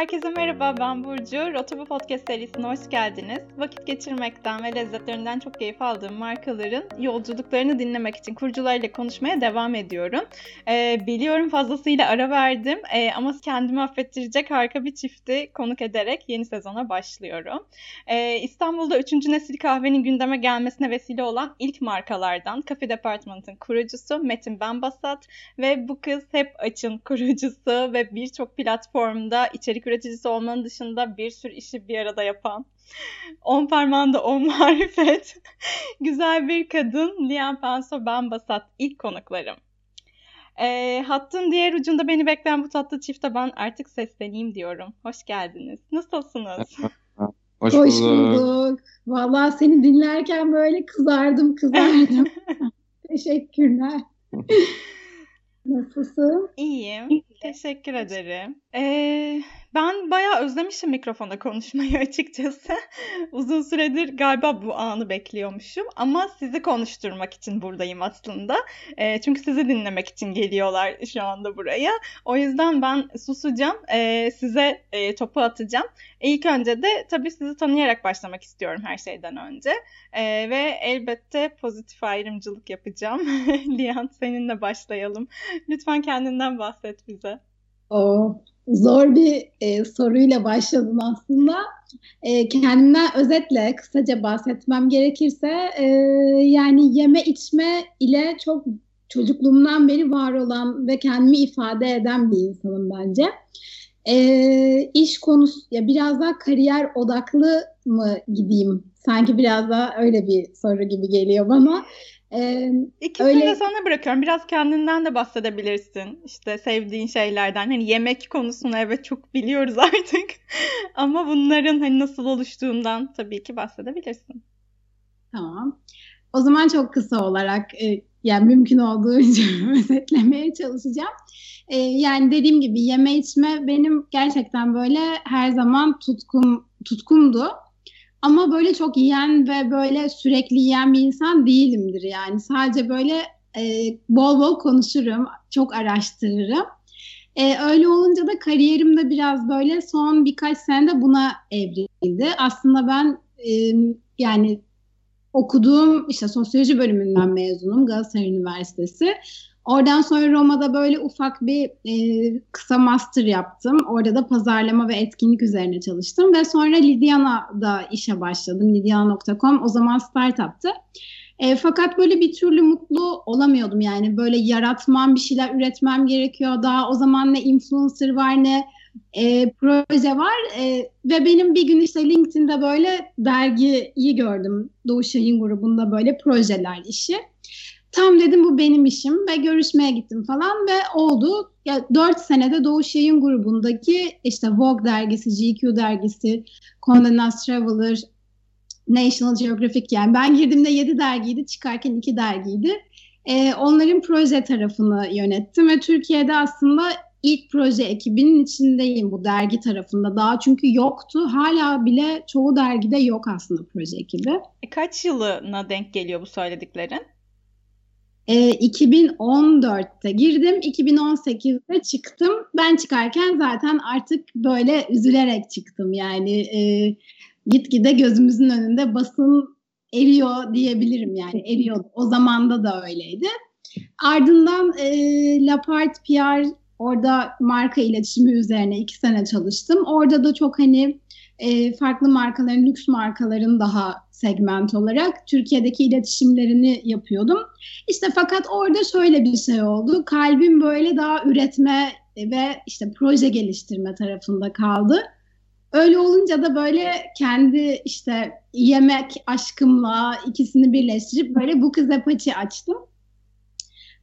Herkese merhaba, ben Burcu. Rotobu Podcast serisine hoş geldiniz. Vakit geçirmekten ve lezzetlerinden çok keyif aldığım markaların yolculuklarını dinlemek için kurucularıyla konuşmaya devam ediyorum. Ee, biliyorum fazlasıyla ara verdim ee, ama kendimi affettirecek harika bir çifti konuk ederek yeni sezona başlıyorum. Ee, İstanbul'da 3. nesil kahvenin gündeme gelmesine vesile olan ilk markalardan Cafe Department'ın kurucusu Metin Benbasat ve Bu Kız Hep Aç'ın kurucusu ve birçok platformda içerik üreticisi olmanın dışında bir sürü işi bir arada yapan, on parmağında on marifet, güzel bir kadın Lian Penso Ben Basat ilk konuklarım. E, hattın diğer ucunda beni bekleyen bu tatlı çifte ben artık sesleneyim diyorum. Hoş geldiniz. Nasılsınız? Hoş, Hoş bulduk. Vallahi seni dinlerken böyle kızardım kızardım. Teşekkürler. Nasılsın? İyiyim. Teşekkür ederim. Ee, ben bayağı özlemişim mikrofonda konuşmayı açıkçası. Uzun süredir galiba bu anı bekliyormuşum. Ama sizi konuşturmak için buradayım aslında. E, çünkü sizi dinlemek için geliyorlar şu anda buraya. O yüzden ben susacağım. E, size e, topu atacağım. İlk önce de tabii sizi tanıyarak başlamak istiyorum her şeyden önce. E, ve elbette pozitif ayrımcılık yapacağım. Lian seninle başlayalım. Lütfen kendinden bahset bize. O zor bir e, soruyla başladın aslında. E, kendimden özetle kısaca bahsetmem gerekirse e, yani yeme içme ile çok çocukluğumdan beri var olan ve kendimi ifade eden bir insanım bence. E, iş konusu ya biraz daha kariyer odaklı mı gideyim? Sanki biraz daha öyle bir soru gibi geliyor bana. Ee, İkisini öyle... de sana bırakıyorum. Biraz kendinden de bahsedebilirsin. İşte sevdiğin şeylerden. Hani yemek konusunu evet çok biliyoruz artık. Ama bunların hani nasıl oluştuğundan tabii ki bahsedebilirsin. Tamam. O zaman çok kısa olarak e, yani mümkün olduğunca özetlemeye çalışacağım. E, yani dediğim gibi yeme içme benim gerçekten böyle her zaman tutkum tutkumdu. Ama böyle çok yiyen ve böyle sürekli yiyen bir insan değilimdir yani. Sadece böyle e, bol bol konuşurum, çok araştırırım. E, öyle olunca da kariyerim de biraz böyle son birkaç senede buna evrildi. Aslında ben e, yani okuduğum işte sosyoloji bölümünden mezunum Galatasaray Üniversitesi. Oradan sonra Roma'da böyle ufak bir e, kısa master yaptım. Orada da pazarlama ve etkinlik üzerine çalıştım. Ve sonra Lidyana'da işe başladım. Lidyana.com o zaman startuptı. E, fakat böyle bir türlü mutlu olamıyordum yani. Böyle yaratmam, bir şeyler üretmem gerekiyor. Daha o zaman ne influencer var ne e, proje var. E, ve benim bir gün işte LinkedIn'de böyle dergiyi gördüm. Doğu Şahin grubunda böyle projeler işi. Tam dedim bu benim işim ve görüşmeye gittim falan ve oldu. Ya 4 senede Doğuş Yayın grubundaki işte Vogue dergisi, GQ dergisi, Condé Nast Traveler, National Geographic yani ben girdiğimde 7 dergiydi, çıkarken 2 dergiydi. Ee, onların proje tarafını yönettim ve Türkiye'de aslında ilk proje ekibinin içindeyim bu dergi tarafında. Daha çünkü yoktu. Hala bile çoğu dergide yok aslında proje ekibi. E, kaç yılına denk geliyor bu söylediklerin? E, ee, 2014'te girdim, 2018'de çıktım. Ben çıkarken zaten artık böyle üzülerek çıktım. Yani e, gitgide gözümüzün önünde basın eriyor diyebilirim yani eriyordu. O zamanda da öyleydi. Ardından e, Lapart PR orada marka iletişimi üzerine iki sene çalıştım. Orada da çok hani e, farklı markaların, lüks markaların daha segment olarak Türkiye'deki iletişimlerini yapıyordum. İşte fakat orada şöyle bir şey oldu. Kalbim böyle daha üretme ve işte proje geliştirme tarafında kaldı. Öyle olunca da böyle kendi işte yemek aşkımla ikisini birleştirip böyle bu kız apaçı açtım.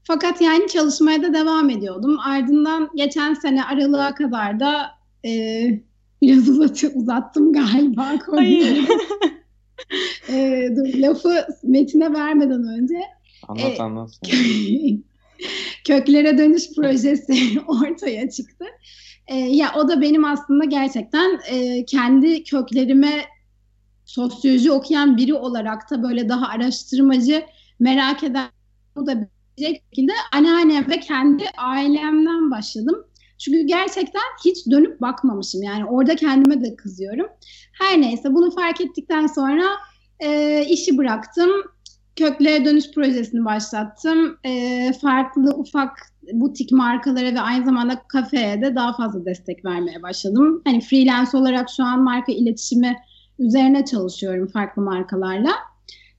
Fakat yani çalışmaya da devam ediyordum. Ardından geçen sene aralığa kadar da e, biraz uzat, uzattım galiba konuyu. e, dur, lafı Metin'e vermeden önce. Anlat e, anlat. köklere dönüş projesi ortaya çıktı. E, ya o da benim aslında gerçekten e, kendi köklerime sosyoloji okuyan biri olarak da böyle daha araştırmacı merak eden bu da bir şekilde anneannem ve kendi ailemden başladım. Çünkü gerçekten hiç dönüp bakmamışım. Yani orada kendime de kızıyorum. Her neyse bunu fark ettikten sonra e, işi bıraktım. Köklere dönüş projesini başlattım. E, farklı ufak butik markalara ve aynı zamanda kafeye de daha fazla destek vermeye başladım. Hani freelance olarak şu an marka iletişimi üzerine çalışıyorum farklı markalarla.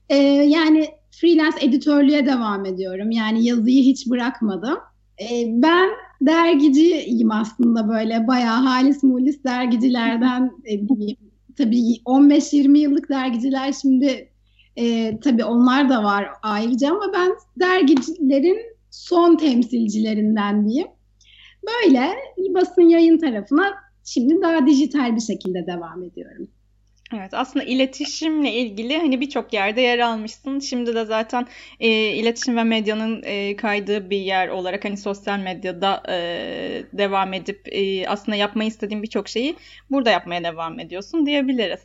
Ee, yani freelance editörlüğe devam ediyorum. Yani yazıyı hiç bırakmadım. Ee, ben dergiciyim aslında böyle bayağı halis mulis dergicilerden e, tabii 15-20 yıllık dergiciler şimdi e, tabii onlar da var ayrıca ama ben dergicilerin son temsilcilerinden diyeyim. Böyle basın yayın tarafına şimdi daha dijital bir şekilde devam ediyorum. Evet aslında iletişimle ilgili hani birçok yerde yer almışsın. Şimdi de zaten e, iletişim ve medyanın e, kaydığı bir yer olarak hani sosyal medyada e, devam edip e, aslında yapmayı istediğin birçok şeyi burada yapmaya devam ediyorsun diyebiliriz.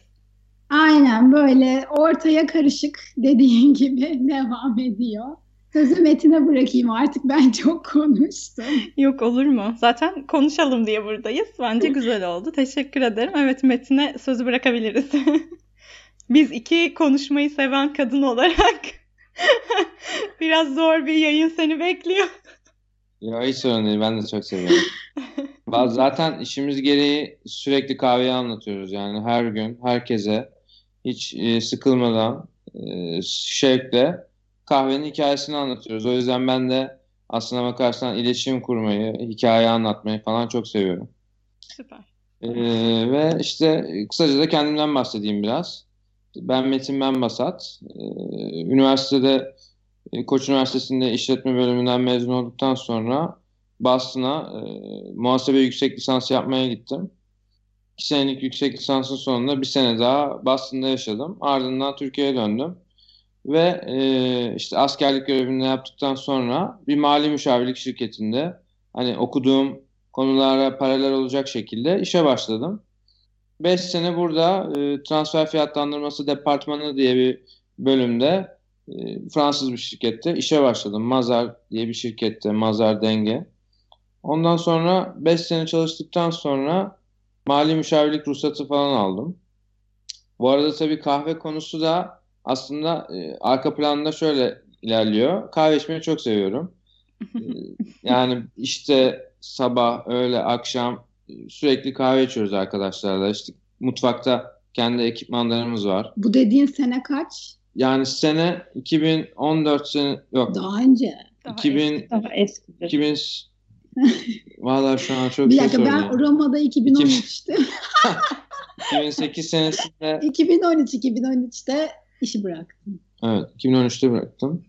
Aynen böyle ortaya karışık dediğin gibi devam ediyor. Sözü Metin'e bırakayım artık ben çok konuştum. Yok olur mu? Zaten konuşalım diye buradayız. Bence güzel oldu. Teşekkür ederim. Evet Metin'e sözü bırakabiliriz. Biz iki konuşmayı seven kadın olarak biraz zor bir yayın seni bekliyor. Ya hiç sorun değil. Ben de çok seviyorum. Zaten işimiz gereği sürekli kahveyi anlatıyoruz. Yani her gün herkese hiç e, sıkılmadan e, şevkle kahvenin hikayesini anlatıyoruz. O yüzden ben de aslına bakarsan iletişim kurmayı, hikaye anlatmayı falan çok seviyorum. Süper. Ee, ve işte kısaca da kendimden bahsedeyim biraz. Ben Metin Benbasat. Ee, üniversitede e, Koç Üniversitesi'nde işletme bölümünden mezun olduktan sonra Boston'a e, muhasebe yüksek lisans yapmaya gittim. İki senelik yüksek lisansın sonunda bir sene daha Boston'da yaşadım. Ardından Türkiye'ye döndüm. Ve e, işte askerlik görevini yaptıktan sonra bir mali müşavirlik şirketinde hani okuduğum konulara paralel olacak şekilde işe başladım. 5 sene burada e, transfer fiyatlandırması departmanı diye bir bölümde e, Fransız bir şirkette işe başladım. Mazar diye bir şirkette, Mazar Denge. Ondan sonra 5 sene çalıştıktan sonra mali müşavirlik ruhsatı falan aldım. Bu arada tabii kahve konusu da aslında e, arka planda şöyle ilerliyor. Kahve içmeyi çok seviyorum. e, yani işte sabah, öğle, akşam e, sürekli kahve içiyoruz arkadaşlarla. İşte mutfakta kendi ekipmanlarımız var. Bu dediğin sene kaç? Yani sene 2014 sene yok. Daha önce. Daha 2000 eski. Daha eski. 2000 Valla şu an çok Bir dakika şey ben Roma'da 2013'te. 2008 senesinde 2013-2013'te işi bıraktım. Evet 2013'te bıraktım.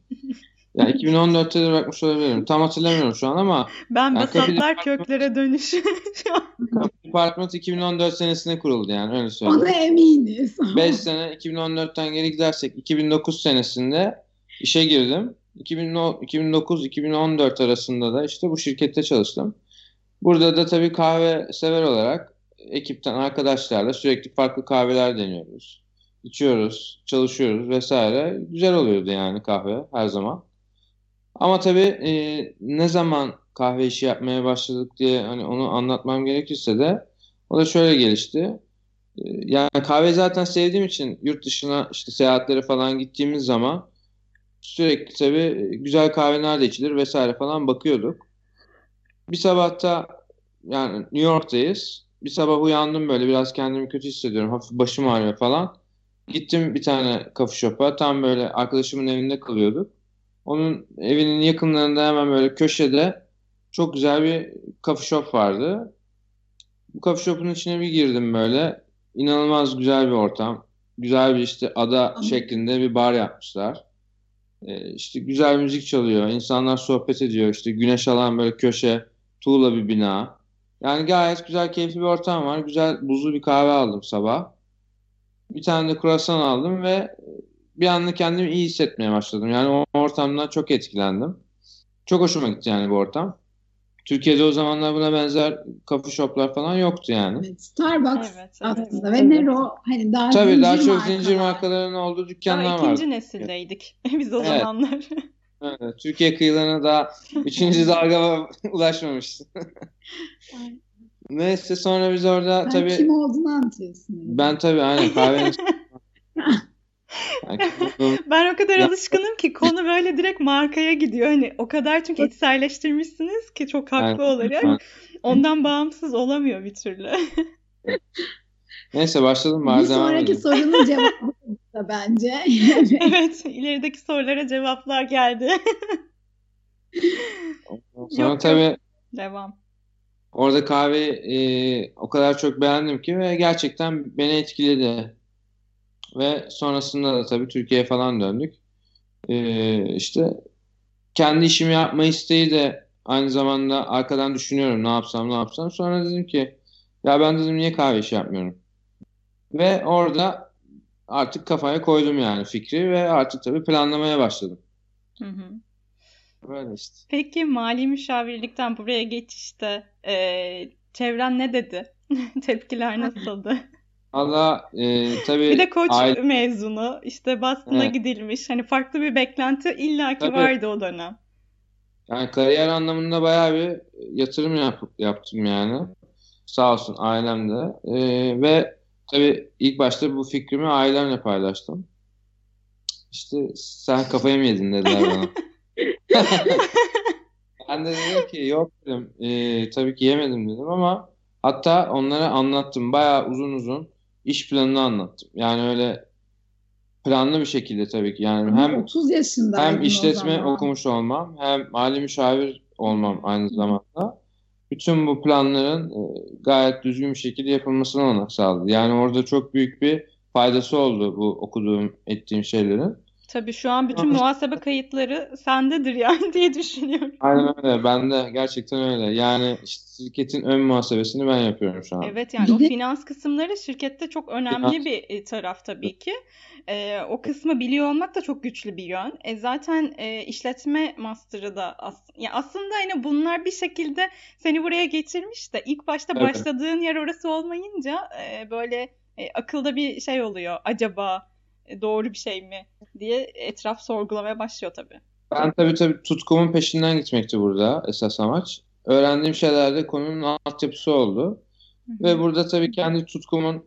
Ya yani 2014'te de bırakmış olabilirim. Tam hatırlamıyorum şu an ama. Ben basatlar köklere dönüş. Department 2014 senesinde kuruldu yani öyle söyleyeyim. Ona eminiz. 5 sene 2014'ten geri gidersek 2009 senesinde işe girdim. 2009-2014 arasında da işte bu şirkette çalıştım. Burada da tabii kahve sever olarak ekipten arkadaşlarla sürekli farklı kahveler deniyoruz içiyoruz, çalışıyoruz vesaire. Güzel oluyordu yani kahve her zaman. Ama tabii e, ne zaman kahve işi yapmaya başladık diye hani onu anlatmam gerekirse de o da şöyle gelişti. E, yani kahve zaten sevdiğim için yurt dışına işte seyahatlere falan gittiğimiz zaman sürekli tabii güzel kahve nerede içilir vesaire falan bakıyorduk. Bir sabahta yani New York'tayız. Bir sabah uyandım böyle biraz kendimi kötü hissediyorum. Hafif başım ağrıyor falan. Gittim bir tane coffee shop'a. Tam böyle arkadaşımın evinde kalıyorduk. Onun evinin yakınlarında hemen böyle köşede çok güzel bir coffee shop vardı. Bu coffee shop'un içine bir girdim böyle. İnanılmaz güzel bir ortam. Güzel bir işte ada şeklinde bir bar yapmışlar. Ee, işte güzel müzik çalıyor. İnsanlar sohbet ediyor. İşte güneş alan böyle köşe, tuğla bir bina. Yani gayet güzel, keyifli bir ortam var. Güzel buzlu bir kahve aldım sabah. Bir tane de kruvasan aldım ve bir anda kendimi iyi hissetmeye başladım. Yani o ortamdan çok etkilendim. Çok hoşuma gitti yani bu ortam. Türkiye'de o zamanlar buna benzer coffee shoplar falan yoktu yani. Evet, Starbucks evet, aslında evet. ve Nero hani daha Tabii daha çok markalar. zincir markalarının olduğu dükkanlar var. ikinci nesildeydik biz o evet. zamanlar. Evet, Türkiye kıyılarına daha üçüncü dalga ulaşmamıştı. Neyse sonra biz orada Sen tabii kim olduğunu anlatıyorsun. ben tabii aynen kahvenin Ben o kadar alışkınım ki konu böyle direkt markaya gidiyor. Hani o kadar çünkü içselleştirmişsiniz ki çok haklı Aynen. olarak. Ondan bağımsız olamıyor bir türlü. Neyse başladım Bir bari devam sonraki sorunun cevabı da bence. Evet, ilerideki sorulara cevaplar geldi. Sonra yok. tabii Devam. Orada kahveyi e, o kadar çok beğendim ki ve gerçekten beni etkiledi. Ve sonrasında da tabii Türkiye'ye falan döndük. E, işte kendi işimi yapma isteği de aynı zamanda arkadan düşünüyorum ne yapsam ne yapsam. Sonra dedim ki ya ben dedim niye kahve işi yapmıyorum? Ve orada artık kafaya koydum yani fikri ve artık tabii planlamaya başladım. Hı hı. Böyle işte. Peki mali müşavirlikten buraya geçişte eee, çevren ne dedi? Tepkiler nasıldı? Valla e, tabii Bir de koç aile- mezunu, işte Boston'a Evet. gidilmiş. Hani farklı bir beklenti illaki Tabii. vardı o dönem. Yani kariyer anlamında bayağı bir yatırım yap, yaptım yani. Sağ olsun ailem de. Ee, ve tabii ilk başta bu fikrimi ailemle paylaştım. İşte sen kafayı mı yedin dediler bana. Ben de dedim ki yok dedim. Ee, tabii ki yemedim dedim ama hatta onlara anlattım. Bayağı uzun uzun iş planını anlattım. Yani öyle planlı bir şekilde tabii ki. Yani Ama hem 30 yaşındaydın hem işletme okumuş olmam, hem mali müşavir olmam aynı zamanda. Bütün bu planların e, gayet düzgün bir şekilde yapılmasını olanak sağladı. Yani orada çok büyük bir faydası oldu bu okuduğum, ettiğim şeylerin. Tabii şu an bütün muhasebe kayıtları sendedir yani diye düşünüyorum. Aynen öyle. Ben de gerçekten öyle. Yani işte şirketin ön muhasebesini ben yapıyorum şu an. Evet yani o finans kısımları şirkette çok önemli Finans. bir e, taraf tabii ki. E, o kısmı biliyor olmak da çok güçlü bir yön. E, zaten e, işletme master'ı da as ya aslında hani bunlar bir şekilde seni buraya getirmiş de ilk başta Evet. başladığın yer orası olmayınca e, böyle e, akılda bir şey oluyor. Acaba doğru bir şey mi diye etraf sorgulamaya başlıyor tabii. Ben tabii tabii tutkumun peşinden gitmekti burada esas amaç. Öğrendiğim şeyler de konunun altyapısı oldu. Ve burada tabii kendi tutkumun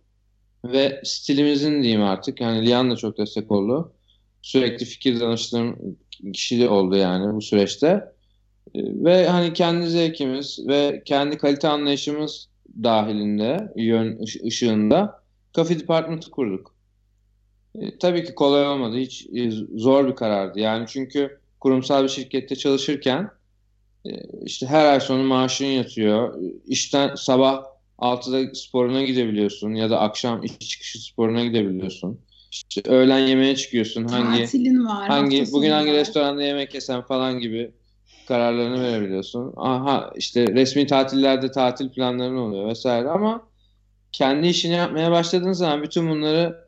ve stilimizin diyeyim artık. Yani Lian da çok destek oldu. Sürekli fikir danıştığım kişi de oldu yani bu süreçte. Ee, Ve hani kendi zevkimiz ve kendi kalite anlayışımız dahilinde, yön ışı- ışığında Coffee Department'ı kurduk. E, tabii ki kolay olmadı. Hiç e, zor bir karardı. Yani çünkü kurumsal bir şirkette çalışırken e, işte her ay sonu maaşın yatıyor. İşten sabah 6'da sporuna gidebiliyorsun ya da akşam iş çıkışı sporuna gidebiliyorsun. İşte öğlen yemeğe çıkıyorsun. Hangi Tatilin var. hangi bugün hangi var. restoranda yemek yesem falan gibi kararlarını verebiliyorsun. Aha işte resmi tatillerde tatil planların oluyor vesaire ama kendi işini yapmaya başladığın zaman bütün bunları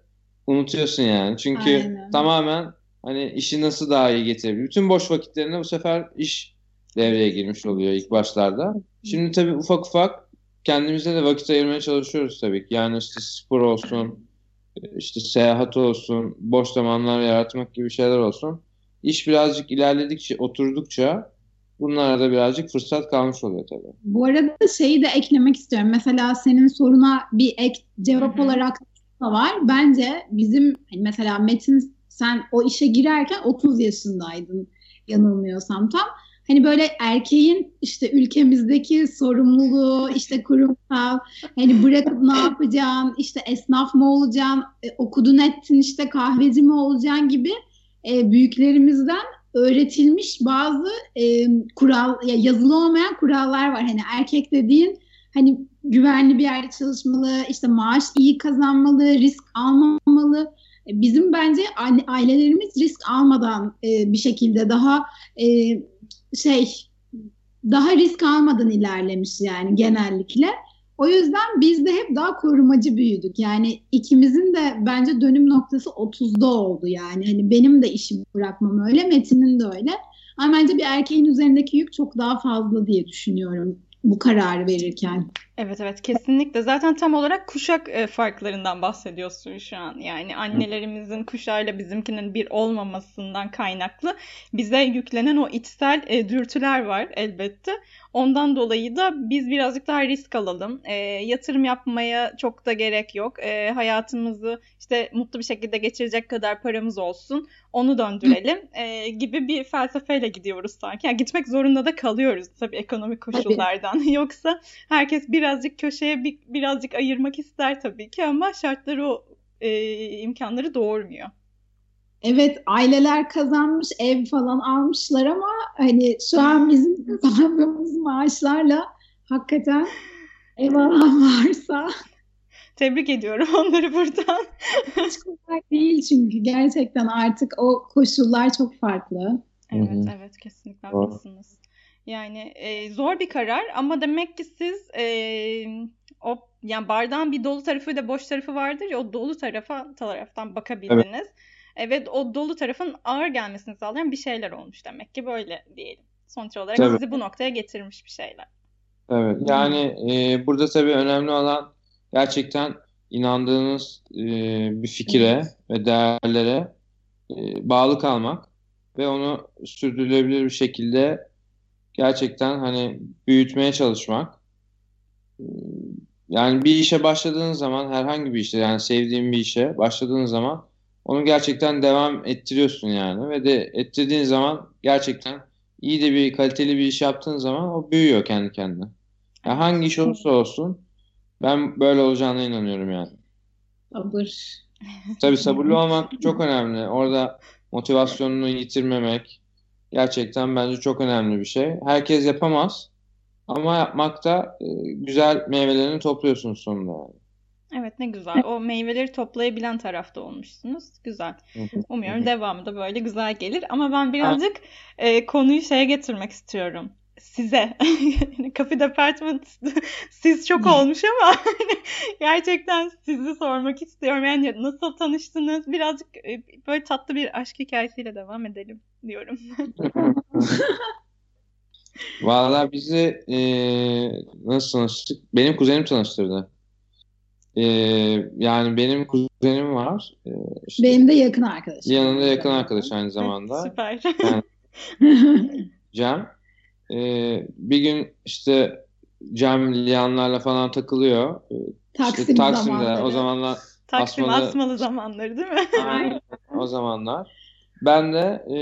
unutuyorsun yani. Çünkü Aynen. tamamen hani işi nasıl daha iyi getirebilir. Bütün boş vakitlerinde bu sefer iş devreye girmiş oluyor ilk başlarda. Şimdi tabii ufak ufak kendimize de vakit ayırmaya çalışıyoruz tabii ki. Yani işte spor olsun, işte seyahat olsun, boş zamanlar yaratmak gibi şeyler olsun. İş birazcık ilerledikçe, oturdukça bunlara da birazcık fırsat kalmış oluyor tabii. Bu arada şeyi de eklemek istiyorum. Mesela senin soruna bir ek cevap Hı hı. olarak da var. Bence bizim hani mesela Metin sen o işe girerken 30 yaşındaydın yanılmıyorsam tam. Hani böyle erkeğin işte ülkemizdeki sorumluluğu işte kurumsal hani bırakıp ne yapacaksın işte esnaf mı olacaksın e, okudun ettin işte kahveci mi olacaksın gibi e, büyüklerimizden öğretilmiş bazı e, kural ya yazılı olmayan kurallar var. Hani erkek dediğin hani güvenli bir yerde çalışmalı, işte maaş iyi kazanmalı, risk almamalı. E, Bizim bence aile- ailelerimiz risk almadan e, bir şekilde daha e, şey daha risk almadan ilerlemiş yani genellikle. O yüzden biz de hep daha korumacı büyüdük. Yani ikimizin de bence dönüm noktası 30'da oldu yani. Hani benim de işi bırakmam öyle, Metin'in de öyle. Ama bence bir erkeğin üzerindeki yük çok daha fazla diye düşünüyorum. Bu kararı verirken. Evet evet kesinlikle. Zaten tam olarak kuşak e, farklarından bahsediyorsun şu an. Yani annelerimizin kuşağıyla bizimkinin bir olmamasından kaynaklı bize yüklenen o içsel e, dürtüler var elbette. Ondan dolayı da biz birazcık daha risk alalım. E, yatırım yapmaya çok da gerek yok. E, hayatımızı işte mutlu bir şekilde geçirecek kadar paramız olsun. Onu döndürelim e, gibi bir felsefeyle gidiyoruz sanki. Yani gitmek zorunda da kalıyoruz tabii ekonomik koşullardan. Tabii. Yoksa herkes birazcık köşeye bir, birazcık ayırmak ister tabii ki ama şartları o e, imkanları doğurmuyor. Evet aileler kazanmış ev falan almışlar ama hani şu an bizim kazandığımız maaşlarla hakikaten ev alan varsa Tebrik ediyorum onları buradan. Hiç kolay değil çünkü gerçekten artık o koşullar çok farklı. Evet Hı-hı. evet kesinlikle haklısınız. Yani e, zor bir karar ama demek ki siz e, o yani bardağın bir dolu tarafı da boş tarafı vardır ya o dolu tarafa taraftan bakabildiniz. Evet. Evet o dolu tarafın ağır gelmesini sağlayan bir şeyler olmuş demek ki böyle diyelim. Sonuç olarak tabii. sizi bu noktaya getirmiş bir şeyler. Evet yani e, burada tabii önemli olan gerçekten inandığınız e, bir fikire ve değerlere e, bağlı kalmak ve onu sürdürülebilir bir şekilde gerçekten hani büyütmeye çalışmak. E, yani bir işe başladığınız zaman herhangi bir işte yani sevdiğin bir işe başladığınız zaman onu gerçekten devam ettiriyorsun yani ve de ettirdiğin zaman gerçekten iyi de bir kaliteli bir iş yaptığın zaman o büyüyor kendi kendine. Yani hangi iş olursa olsun ben böyle olacağına inanıyorum yani. Sabır. Tabii sabırlı olmak çok önemli. Orada motivasyonunu yitirmemek gerçekten bence çok önemli bir şey. Herkes yapamaz ama yapmakta e, güzel meyvelerini topluyorsunuz sonunda yani. Evet ne güzel. O meyveleri toplayabilen tarafta olmuşsunuz. Güzel. Umuyorum devamı da böyle güzel gelir. Ama ben birazcık e, konuyu şeye getirmek istiyorum size Coffee Department siz çok olmuş ama gerçekten sizi sormak istiyorum. Yani nasıl tanıştınız? Birazcık e, böyle tatlı bir aşk hikayesiyle devam edelim diyorum. Valla bizi e, nasıl tanıştık? Benim kuzenim tanıştırdı. E, yani benim kuzenim var. E, işte, benim de yakın arkadaşım. Yanında yakın arkadaş aynı zamanda. Süper. Yani, Cem. Ee, bir gün işte Cem Liyanlarla falan takılıyor. Ee, Taksim işte Taksim'de zamanları. o zamanlar Taksim asmalı, asmalı zamanları değil mi? Aynen o zamanlar. Ben de e,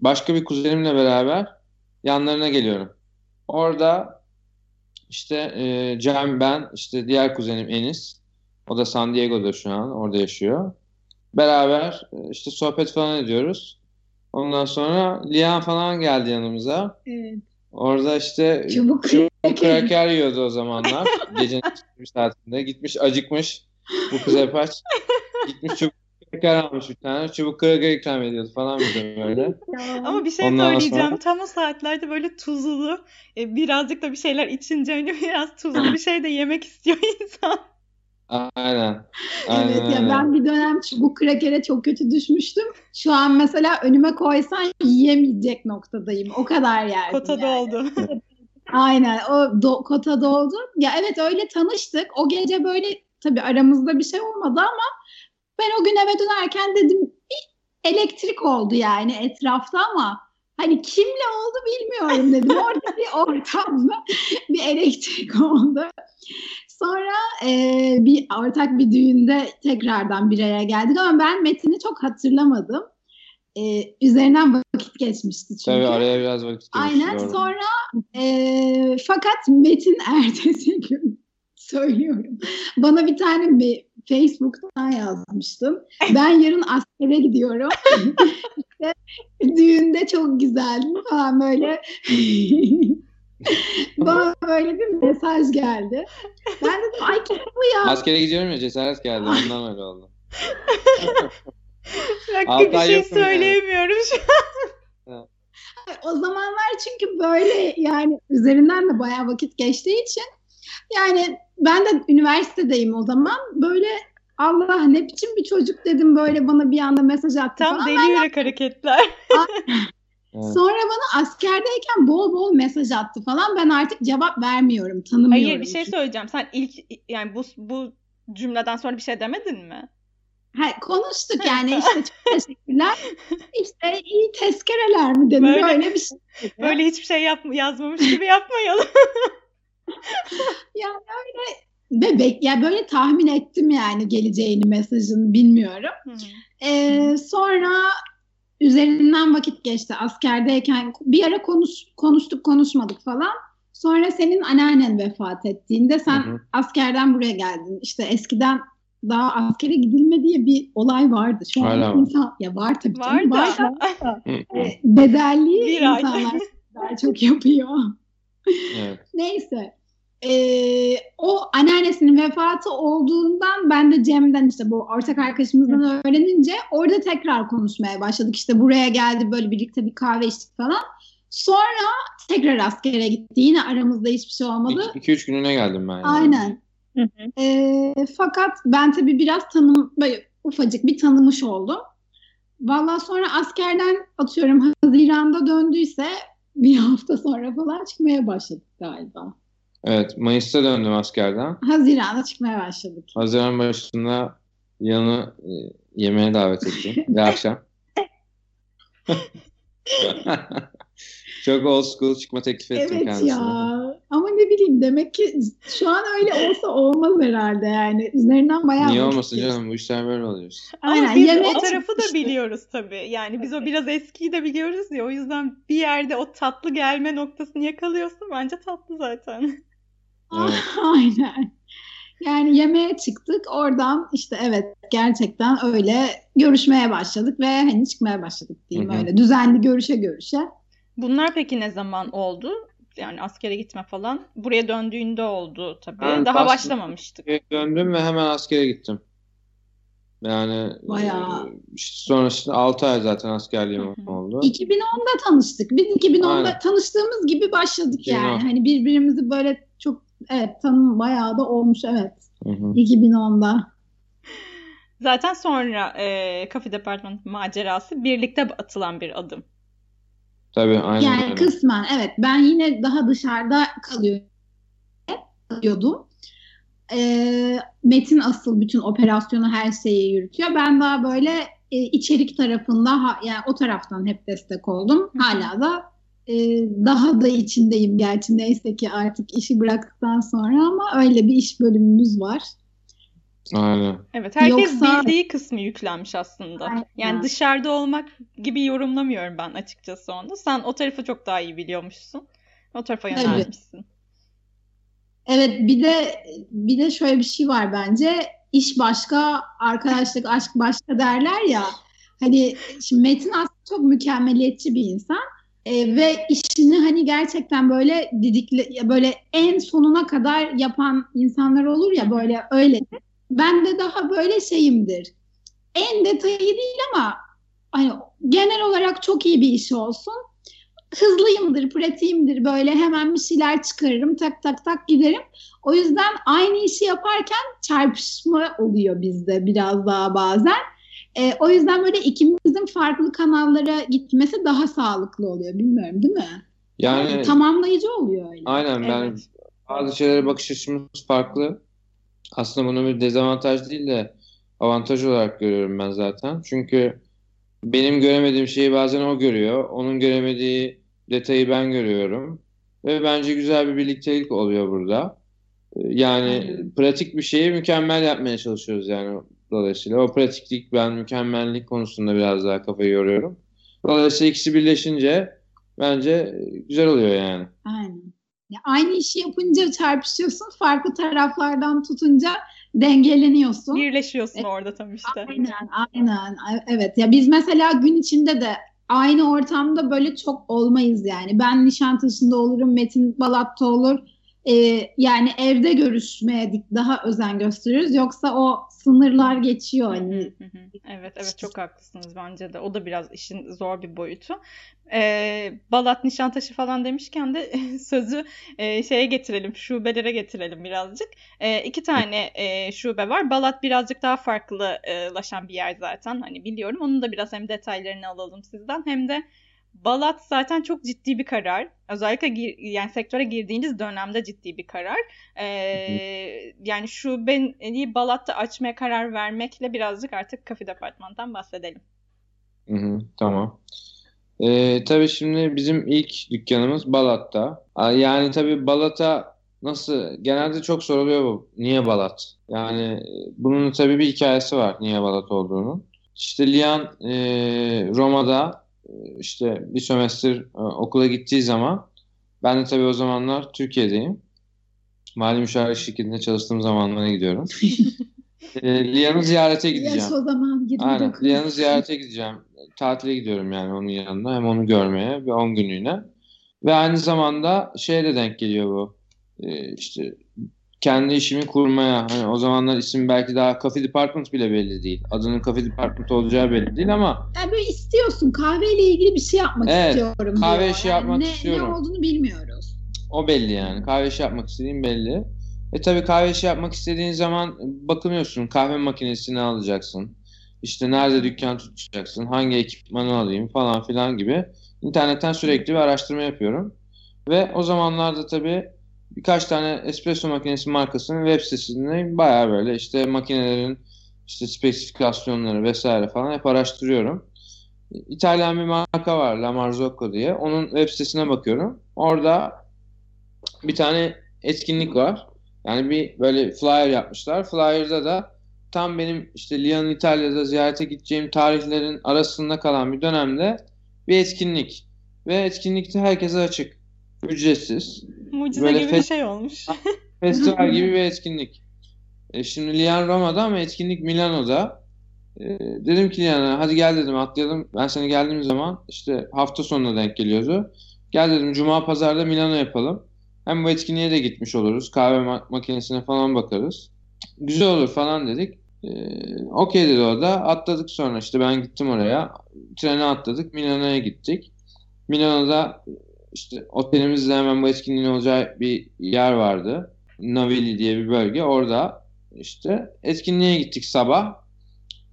başka bir kuzenimle beraber yanlarına geliyorum. Orada işte e, Cem ben işte diğer kuzenim Enis. O da San Diego'da şu an orada yaşıyor. Beraber e, işte sohbet falan ediyoruz. Ondan sonra Lian falan geldi yanımıza. Evet. Orada işte çubuk, çubuk kraker yiyordu o zamanlar. Gecenin bir saatinde. Gitmiş acıkmış. Bu kız hep aç. Gitmiş çubuk kraker almış bir tane. Çubuk kraker ikram ediyordu falan bize böyle. Ama bir şey Ondan söyleyeceğim. Sonra... Tam o saatlerde böyle tuzlu e, birazcık da bir şeyler içince öyle biraz tuzlu bir şey de yemek istiyor insan. Aynen. Aynen evet ya ben bir dönem çubuk krakere çok kötü düşmüştüm. Şu an mesela önüme koysan yiyemeyecek noktadayım. O kadar yerdim. Kota yani. doldu. Aynen o do, kota doldu. Ya evet öyle tanıştık. O gece böyle tabii aramızda bir şey olmadı ama ben o gün eve dönerken dedim bir elektrik oldu yani etrafta ama hani kimle oldu bilmiyorum dedim. Orada bir ortamda bir elektrik oldu. Sonra e, bir ortak bir düğünde tekrardan bir araya geldik ama ben metini çok hatırlamadım. E, üzerinden vakit geçmişti çünkü. Tabii araya biraz vakit geçti. Aynen. Doğru. Sonra e, fakat metin ertesi gün söylüyorum. Bana bir tane bir Facebook'tan yazmıştım. Ben yarın askere gidiyorum. işte, düğünde çok güzeldi falan böyle. Bana böyle bir mesaj geldi. Ben dedim ay kim bu ya? Askere gidiyorum ya cesaret geldi. Ondan öyle oldu. Bak bir şey söyleyemiyorum şu an. o zamanlar çünkü böyle yani üzerinden de bayağı vakit geçtiği için yani ben de üniversitedeyim o zaman. Böyle Allah ne biçim bir çocuk dedim böyle bana bir anda mesaj attı Tam falan. deli yürek hareketler. Sonra bana askerdeyken bol bol mesaj attı falan. Ben artık cevap vermiyorum, tanımıyorum. Hayır bir şey söyleyeceğim. Sen ilk yani bu bu cümleden sonra bir şey demedin mi? Ha, konuştuk yani işte çok teşekkürler. İşte iyi tezkereler mi dedim Böyle- böyle, bir şey. dedi. Böyle hiçbir şey yap yazmamış gibi yapmayalım. Yani öyle bebek ya böyle tahmin ettim yani geleceğini mesajın bilmiyorum. Ee, sonra üzerinden vakit geçti askerdeyken bir ara konuş, konuştuk konuşmadık falan. Sonra senin anneannen vefat ettiğinde sen Hı hı. askerden buraya geldin. İşte eskiden daha askere gidilme diye bir olay vardı. Şu an insan ya var tabii Var canım. da. Var da Hı hı. e, bedelli insanlar daha çok yapıyor. Evet. Neyse. Ee, o anneannesinin vefatı olduğundan ben de Cem'den işte bu ortak arkadaşımızdan öğrenince orada tekrar konuşmaya başladık. İşte buraya geldi böyle birlikte bir kahve içtik falan. Sonra tekrar askere gitti. Yine aramızda hiçbir şey olmadı. 2-3 gününe geldim ben. yani. Aynen. Hı hı. Ee, fakat ben tabii biraz tanım böyle ufacık bir tanımış oldum. Vallahi sonra askerden atıyorum Haziran'da döndüyse bir hafta sonra falan çıkmaya başladık galiba. Evet. Mayıs'ta döndüm askerden. Haziran'da çıkmaya başladık. Haziran başında yanı e, yemeğe davet ettim. Bir akşam. Çok old school çıkma teklif ettim Evet kendisine. ya. Ama ne bileyim demek ki şu an öyle olsa olmaz herhalde yani. Üzerinden bayağı Niye olmasın geçti. canım? Bu işler böyle oluyor. Aynen. Ama biz yemeğe o tarafı da biliyoruz tabii. Yani biz o biraz eskiyi de biliyoruz ya. O yüzden bir yerde o tatlı gelme noktasını yakalıyorsa bence tatlı zaten. Evet. Aynen. Yani yemeğe çıktık. Oradan işte evet gerçekten öyle görüşmeye başladık ve hani çıkmaya başladık diyeyim öyle. Düzenli görüşe görüşe. Bunlar peki ne zaman oldu? Yani askere gitme falan. Buraya döndüğünde oldu tabii. Ben Daha başlamamıştık. Döndüm ve hemen askere gittim. Yani Bayağı. e, işte sonrasında 6 ay zaten askerliğim Hı hı. oldu. 2010'da tanıştık. Biz 2010'da Aynen. tanıştığımız gibi başladık yani. 2010. Hani birbirimizi böyle çok evet tanım bayağı da olmuş evet. Hı hı. 2010'da. Zaten sonra e, Kafe Department macerası birlikte atılan bir adım. Tabii aynen Yani öyle. kısmen evet. Ben yine daha dışarıda kalıyordum. Ee, Metin asıl bütün operasyonu her şeyi yürütüyor. Ben daha böyle e, içerik tarafında ha- yani o taraftan hep destek oldum. Hala da e, daha da içindeyim gerçi neyse ki artık işi bıraktıktan sonra ama öyle bir iş bölümümüz var. Aynen. Evet, herkes Yoksa- bildiği kısmı yüklenmiş aslında. Aynen. Yani dışarıda olmak gibi yorumlamıyorum ben açıkçası onu. Sen o tarafı çok daha iyi biliyormuşsun. O tarafa Tabii. yönelmişsin. Evet bir de bir de şöyle bir şey var bence. İş başka, arkadaşlık, aşk başka derler ya. Hani şimdi Metin aslında çok mükemmeliyetçi bir insan. Ee, ve işini hani gerçekten böyle didikle ya böyle en sonuna kadar yapan insanlar olur ya böyle öyle. Ben de daha böyle şeyimdir. En detayı değil ama hani genel olarak çok iyi bir iş olsun. Hızlıyımdır, pratiğimdir. Böyle hemen bir şeyler çıkarırım, tak tak tak giderim. O yüzden aynı işi yaparken çarpışma oluyor bizde biraz daha bazen. Ee, o yüzden böyle ikimizin farklı kanallara gitmesi daha sağlıklı oluyor. Bilmiyorum değil mi? Yani Tamamlayıcı oluyor öyle. aynen ben Evet. bazı şeylere bakış açımız farklı. Aslında bunu bir dezavantaj değil de avantaj olarak görüyorum ben zaten. Çünkü benim göremediğim şeyi bazen o görüyor. Onun göremediği detayı ben görüyorum. Ve bence güzel bir birliktelik oluyor burada. Yani pratik bir şeyi mükemmel yapmaya çalışıyoruz yani dolayısıyla. O pratiklik ben mükemmellik konusunda biraz daha kafayı yoruyorum. Dolayısıyla ikisi birleşince bence güzel oluyor yani. Aynen. Aynı işi yapınca çarpışıyorsun, farklı taraflardan tutunca dengeleniyorsun. Birleşiyorsun orada tam işte. Aynen, aynen. Evet. Ya biz mesela gün içinde de aynı ortamda böyle çok olmayız yani. Ben Nişantaşı'nda olurum, Metin Balat'ta olur. Ee, yani evde görüşmeye daha özen gösteriyoruz. Yoksa o sınırlar geçiyor hani. Evet evet çok haklısınız bence de. O da biraz işin zor bir boyutu. Ee, Balat, Nişantaşı falan demişken de sözü e, şeye getirelim, şubelere getirelim birazcık. E, iki tane e, şube var. Balat birazcık daha farklılaşan bir yer zaten. Hani biliyorum. Onun da biraz hem detaylarını alalım sizden hem de Balat zaten çok ciddi bir karar. Özellikle gir, yani sektöre girdiğiniz dönemde ciddi bir karar. Ee, yani şu beni Balat'ta açmaya karar vermekle birazcık artık kafe departmanından bahsedelim. Hı hı, tamam. Ee, tabii şimdi bizim ilk dükkanımız Balat'ta. Yani tabii Balat'a nasıl genelde çok soruluyor bu. Niye Balat? Yani bunun tabii bir hikayesi var niye Balat olduğunu. İşte Lian e, Roma'da işte bir sömestr e, okula gittiği zaman ben de tabii o zamanlar Türkiye'deyim. Mali müşavir şirketinde çalıştığım zamanlara gidiyorum. e, Lian'ı ziyarete gideceğim. Yaş o zaman 29. Aynen. Lian'ı ziyarete gideceğim. Tatile gidiyorum yani onun yanına. Hem onu görmeye bir 10 günlüğüne. Ve aynı zamanda şeye de denk geliyor bu. E, işte kendi işimi kurmaya hani o zamanlar isim belki daha Coffee Department bile belli değil. Adının Coffee Department olacağı belli değil ama yani böyle istiyorsun kahveyle ilgili bir şey yapmak evet, istiyorum kahve diyor. işi yapmak yani ne, istiyorum. Ne olduğunu bilmiyoruz. O belli yani. Kahve işi yapmak istediğin belli. E tabii kahve işi yapmak istediğin zaman bakınıyorsun kahve makinesini alacaksın. İşte nerede dükkan tutacaksın, hangi ekipmanı alayım falan filan gibi. İnternetten sürekli bir araştırma yapıyorum. Ve o zamanlarda tabii birkaç tane espresso makinesi markasının web sitesinde bayağı böyle işte makinelerin işte spesifikasyonları vesaire falan hep araştırıyorum. İtalyan bir marka var La Marzocco diye. Onun web sitesine bakıyorum. Orada bir tane etkinlik var. Yani bir böyle flyer yapmışlar. Flyer'da da tam benim işte Lian İtalya'da ziyarete gideceğim tarihlerin arasında kalan bir dönemde bir etkinlik. Ve etkinlikte herkese açık. Ücretsiz. Mucize Böyle gibi bir şey olmuş. festival gibi bir etkinlik. E şimdi Lian Roma'da ama etkinlik Milano'da. E, dedim ki Lian'a hadi gel dedim atlayalım. Ben seni geldiğim zaman işte hafta sonuna denk geliyordu. Gel dedim cuma pazarda Milano yapalım. Hem bu etkinliğe de gitmiş oluruz. Kahve ma- makinesine falan bakarız. Güzel olur falan dedik. Ee, Okey dedi o da. Atladık sonra işte ben gittim oraya. Trene atladık. Milano'ya gittik. Milano'da işte otelimizde hemen bu etkinliğin olacağı bir yer vardı. Navilli diye bir bölge. Orada işte etkinliğe gittik sabah.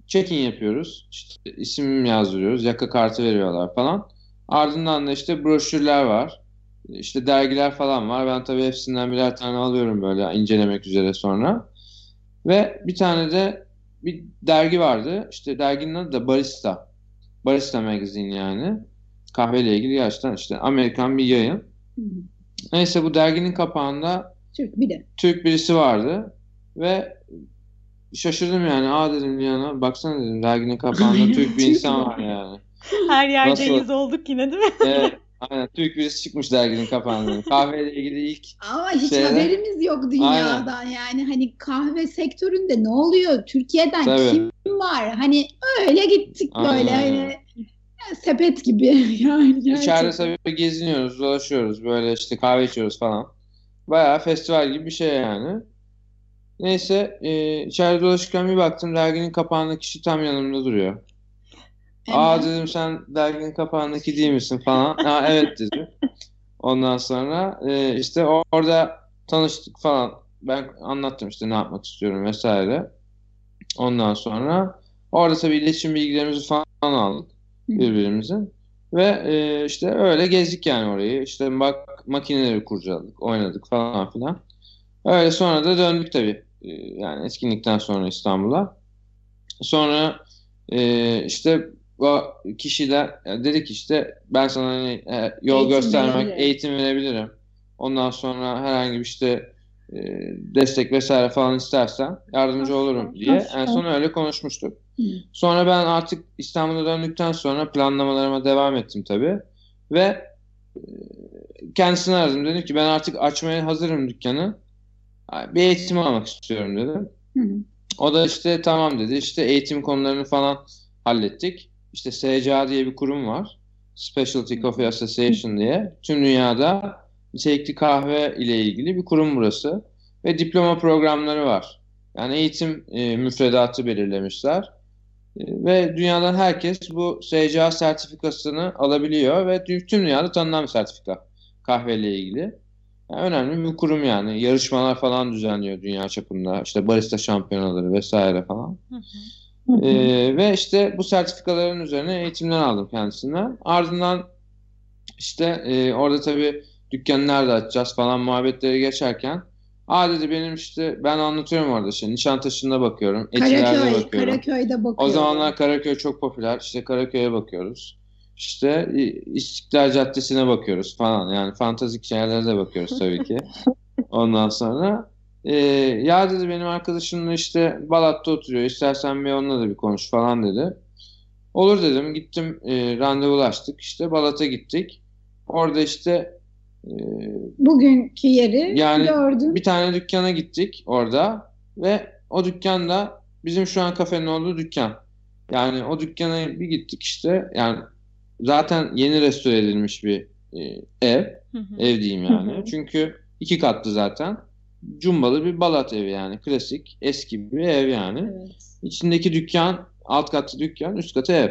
Check-in yapıyoruz. İşte isim yazdırıyoruz. Yaka kartı veriyorlar falan. Ardından da işte broşürler var. İşte dergiler falan var. Ben tabii hepsinden birer tane alıyorum böyle incelemek üzere sonra. Ve bir tane de bir dergi vardı. İşte derginin adı da Barista. Barista Magazine yani kahveyle ilgili gerçekten işte Amerikan bir yayın. Hı hı. Neyse bu derginin kapağında Türk bir de. Türk birisi vardı ve şaşırdım yani. Aa dedim yana baksana dedim derginin kapağında Türk bir insan var yani. Her yerdeyiz Nasıl? olduk yine değil mi? Evet. Aynen Türk birisi çıkmış derginin kapağında. Kahveyle ilgili ilk Ama hiç şeyler... haberimiz yok dünyadan. Aynen. Yani hani kahve sektöründe ne oluyor? Türkiye'den Tabii. kim var? Hani öyle gittik Aynen. böyle. Hani sepet gibi yani. İçeride tabii geziniyoruz, dolaşıyoruz. Böyle işte kahve içiyoruz falan. Bayağı festival gibi bir şey yani. Neyse e, içeride dolaşırken bir baktım derginin kapağındaki kişi tam yanımda duruyor. Evet. Aa dedim sen derginin kapağındaki değil misin falan. Aa evet dedi. Ondan sonra e, işte orada tanıştık falan. Ben anlattım işte ne yapmak istiyorum vesaire. Ondan sonra orada tabii iletişim bilgilerimizi falan aldık birbirimizin. Ve e, işte öyle gezdik yani orayı. İşte bak makineleri kurcaladık, oynadık falan filan. Öyle sonra da döndük tabii. E, yani etkinlikten sonra İstanbul'a. Sonra e, işte o kişiler dedik işte ben sana hani e, yol eğitim göstermek, verebilirim. eğitim verebilirim. Ondan sonra herhangi bir işte e, destek vesaire falan istersen yardımcı olurum diye. En son öyle konuşmuştuk. Sonra ben artık İstanbul'a döndükten sonra planlamalarıma devam ettim tabii. Ve e, kendisini aradım. Dedim ki ben artık açmaya hazırım dükkanı. Bir eğitim almak istiyorum dedim. O da işte tamam dedi. İşte eğitim konularını falan hallettik. İşte SCA diye bir kurum var. Specialty Coffee Association diye. Tüm dünyada nitelikli kahve ile ilgili bir kurum burası. Ve diploma programları var. Yani eğitim e, müfredatı belirlemişler. Ve dünyadan herkes bu SCA sertifikasını alabiliyor ve tüm dünyada tanınan bir sertifika kahveyle ilgili. Yani önemli bir kurum yani. Yarışmalar falan düzenliyor dünya çapında. İşte barista şampiyonaları vesaire falan. Hı hı. Ee, ve işte bu sertifikaların üzerine eğitimler aldım kendisinden. Ardından İşte e, orada tabii dükkanı nerede açacağız falan muhabbetleri geçerken Aa dedi benim işte ben anlatıyorum orada işte Nişantaşı'nda bakıyorum. Etilerde Karaköy, bakıyorum. Karaköy'de bakıyorum. O zamanlar Karaköy çok popüler. İşte Karaköy'e bakıyoruz. İşte İstiklal Caddesi'ne bakıyoruz falan. Yani fantastik yerlere de bakıyoruz tabii ki. Ondan sonra e, ya dedi benim arkadaşımla işte Balat'ta oturuyor. İstersen bir onunla da bir konuş falan dedi. Olur dedim. Gittim e, randevulaştık. İşte Balat'a gittik. Orada işte bugünkü yeri yani gördüm. bir tane dükkana gittik orada ve o dükkanda bizim şu an kafenin olduğu dükkan. Yani o dükkana bir gittik işte. Yani zaten yeni restore edilmiş bir e, ev. Hı hı. Ev diyeyim yani. Hı. Çünkü iki katlı zaten. Cumbalı bir Balat evi yani. Klasik eski bir ev yani. Evet. İçindeki dükkan, alt katlı dükkan, üst katı ev.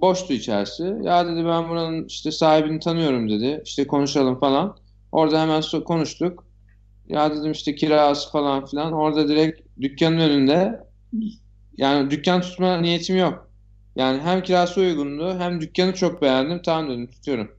Boştu içerisi. Ya dedi ben buranın işte sahibini tanıyorum dedi. İşte konuşalım falan. Orada hemen so- konuştuk. Ya dedim işte kirası falan filan. Orada direkt dükkanın önünde yani dükkan tutma niyetim yok. Yani hem kirası uygundu hem dükkanı çok beğendim. Tamam dedim tutuyorum.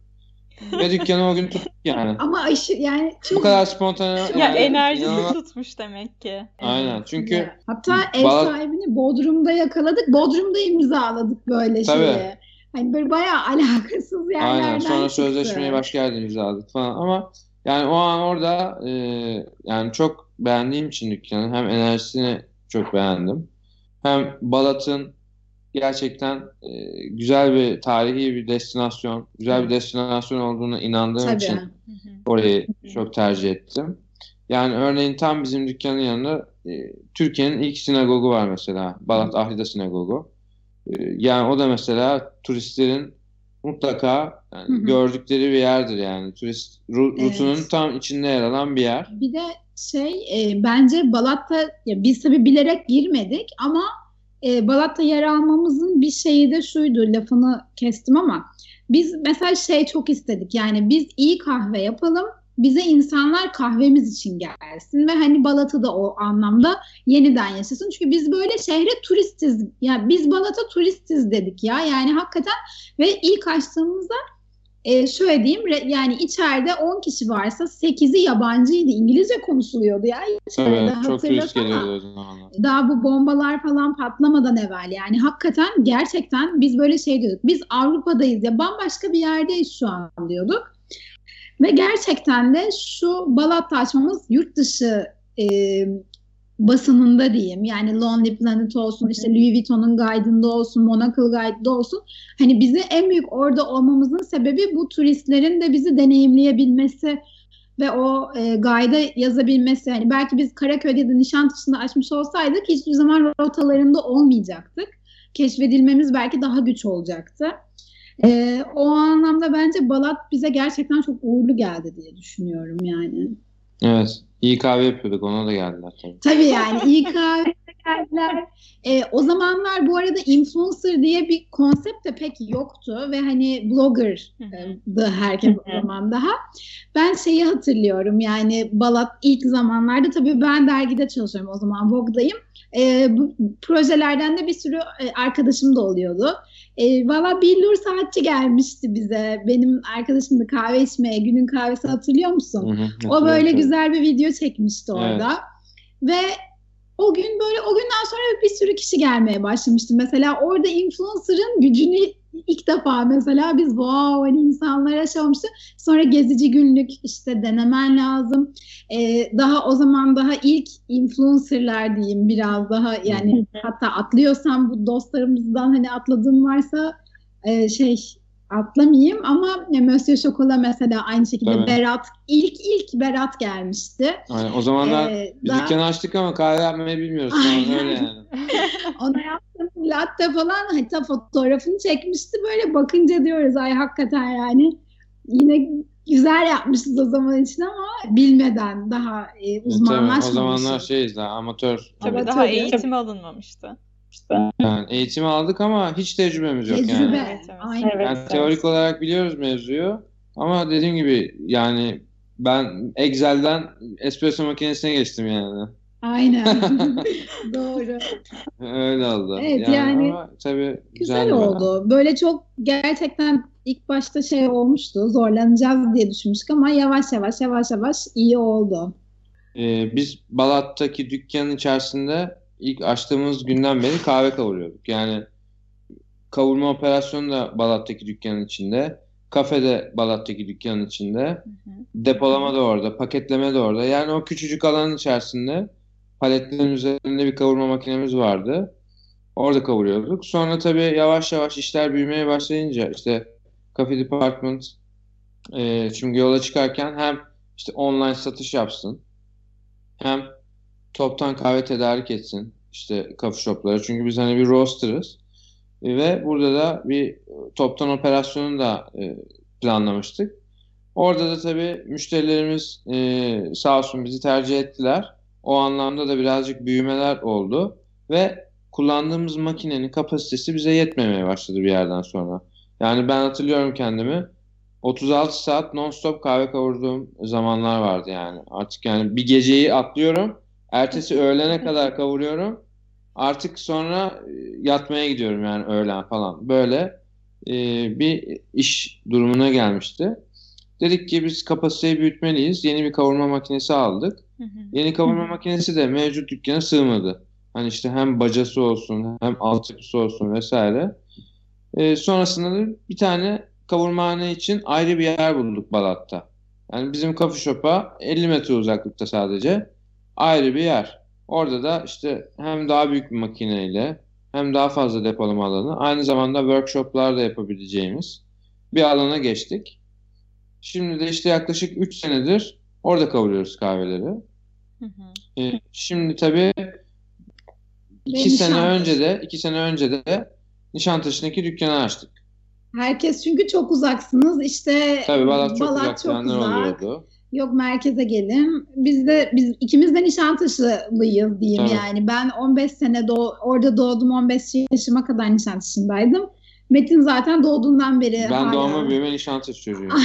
Ve dükkanı o gün tuttuk yani. Ama aşı yani Bu çok kadar spontane. Ya yani enerjisi inanılmaz- tutmuş demek ki. Aynen. Çünkü Ya, hatta ev Balat- sahibini Bodrum'da yakaladık. Bodrum'da imzaladık böyle Tabii. şeyi. Hani böyle bayağı alakasız yerlerden Aynen. Sonra çıktı. sözleşmeyi başka yerde imzaladık falan ama yani o an orada e, yani çok beğendiğim için dükkanı hem enerjisini çok beğendim. Hem Balat'ın gerçekten e, güzel bir tarihi bir destinasyon, güzel bir destinasyon olduğuna inandığım Tabii. için orayı çok tercih ettim. Yani örneğin tam bizim dükkanın yanında e, Türkiye'nin ilk sinagogu var mesela. Balat Ahlida Sinagogu. E, yani o da mesela turistlerin mutlaka yani gördükleri bir yerdir yani. Turist ru- Evet. rutunun tam içinde yer alan bir yer. Bir de şey e, bence Balat'ta ya biz tabii bilerek girmedik ama e, Balat'ta yer almamızın bir şeyi de şuydu lafını kestim ama biz mesela şey çok istedik yani biz iyi kahve yapalım bize insanlar kahvemiz için gelsin ve hani Balat'ı da o anlamda yeniden yaşasın. Çünkü biz böyle şehre turistiz. Ya biz Balat'a turistiz dedik ya. Yani hakikaten ve ilk açtığımızda e, re- yani içeride 10 kişi varsa 8'i yabancıydı. İngilizce konuşuluyordu ya içeride. Evet, çok geliyordu o. Daha bu bombalar falan patlamadan evvel yani hakikaten gerçekten biz böyle şey diyorduk. Biz Avrupa'dayız ya bambaşka bir yerdeyiz şu an diyorduk. Ve gerçekten de şu Balat'ta açmamız yurt dışı e, basınında diyeyim. Yani Lonely Planet olsun, işte Louis Vuitton'un Guide'ında olsun, Monocle Guide'da olsun. Hani bizi en büyük orada olmamızın sebebi bu turistlerin de bizi deneyimleyebilmesi ve o e, guide'a yazabilmesi. Hani belki biz Karaköy'de da Nişantaşı'nda açmış olsaydık hiçbir zaman rotalarında olmayacaktık. Keşfedilmemiz belki daha güç olacaktı. E, o anlamda bence Balat bize gerçekten çok uğurlu geldi diye düşünüyorum yani. Evet. İyi kahve yapıyorduk. Ona da geldiler tabii. Tabii yani iyi kahve geldiler. E, o zamanlar bu arada influencer diye bir konsept de pek yoktu ve hani blogger Hı hı. da herkes o zaman daha. Ben şeyi hatırlıyorum yani Balat ilk zamanlarda tabii ben dergide çalışıyorum o zaman Vogue'dayım. E, bu projelerden de bir sürü e, arkadaşım da oluyordu. E, Valla Billur Saatçi gelmişti bize. Benim arkadaşım da kahve içmeye. Günün kahvesi hatırlıyor musun? Hı hı, O böyle güzel bir video çekmişti orada. Ve o gün böyle o günden sonra bir sürü kişi gelmeye başlamıştı. Mesela orada influencer'ın gücünü ilk defa mesela biz wow hani insanlara şey olmuştu. Sonra gezici günlük işte denemen lazım. Ee, daha o zaman daha ilk influencer'lar diyeyim biraz daha yani hatta atlıyorsam bu dostlarımızdan hani atladığım varsa e, şey atlamayayım ama ya, Monsieur Chocolat mesela aynı şekilde Tabii. Berat ilk ilk Berat gelmişti. Aynen. O zamanlar Ee, biz daha- dükkanı açtık ama kahve yapmayı bilmiyoruz. Aynen. Öyle yani. Ona yaptığım latte falan hatta fotoğrafını çekmişti. Böyle bakınca diyoruz ay hakikaten yani yine güzel yapmışız o zaman için ama bilmeden daha e, E, tabii, uzmanlaşmamışız. o zamanlar şeyiz daha amatör. Tabii Evet, daha tabii. eğitim alınmamıştı. Yani eğitim aldık ama hiç tecrübemiz yok Tecrübe. yani. Evet, evet. Aynen. Yani teorik olarak biliyoruz mevzuyu ama dediğim gibi yani ben Excel'den espresso makinesine geçtim yani. Aynen. Doğru. Öyle oldu. Evet, yani ama tabii Güzel oldu. Böyle çok gerçekten ilk başta şey olmuştu, zorlanacağız diye düşünmüştük ama yavaş yavaş yavaş yavaş iyi oldu. Ee, biz Balat'taki dükkanın içerisinde ilk açtığımız günden beri kahve kavuruyorduk. Yani kavurma operasyonu da Balat'taki dükkanın içinde. Kafe de Balat'taki dükkanın içinde. Hı hı. Depolama da orada, paketleme de orada. Yani o küçücük alanın içerisinde paletlerin üzerinde bir kavurma makinemiz vardı. Orada kavuruyorduk. Sonra tabii yavaş yavaş işler büyümeye başlayınca işte Coffee Department e, çünkü yola çıkarken hem işte online satış yapsın hem toptan kahve tedarik etsin işte coffee shoplara. Çünkü biz hani bir roaster'ız. E, Ve burada da bir toptan operasyonu da e, planlamıştık. Orada da tabii müşterilerimiz e, sağ olsun bizi tercih ettiler. O anlamda da birazcık büyümeler oldu ve kullandığımız makinenin kapasitesi bize yetmemeye başladı bir yerden sonra. Yani ben hatırlıyorum kendimi 36 saat non-stop kahve kavurduğum zamanlar vardı yani. Artık yani bir geceyi atlıyorum. Ertesi öğlene kadar kavuruyorum. Artık sonra e, yatmaya gidiyorum yani öğlen falan. Böyle e, bir iş durumuna gelmişti. Dedik ki biz kapasiteyi büyütmeliyiz. Yeni bir kavurma makinesi aldık. Hı hı. Yeni kavurma makinesi de mevcut dükkana sığmadı. Hani işte hem bacası olsun hem altyapısı olsun vesaire. Ee, sonrasında da bir tane kavurmahane için ayrı bir yer bulduk Balat'ta. Yani bizim coffee shop'a 50 metre uzaklıkta sadece ayrı bir yer. Orada da işte hem daha büyük bir makineyle hem daha fazla depolama alanı aynı zamanda workshoplar da yapabileceğimiz bir alana geçtik. Şimdi de işte yaklaşık 3 senedir orada kavuruyoruz kahveleri. Hı hı. Ee, şimdi tabii iki Ve sene Nişantaşı. önce de iki sene önce de Nişantaşı'ndaki dükkanı açtık. Herkes çünkü çok uzaksınız. İşte Tabii Balat çok Balat uzak çok uzak. oluyordu. Yok merkeze gelin. Biz de biz ikimiz de Nişantaşılıyız diyeyim Tabii. yani. Ben 15 sene doğ- orada doğdum. 15 yaşıma kadar Nişantaşı'ndaydım. Metin zaten doğduğundan beri Ben hala doğma büyüme Nişantaşı çocuğuyum.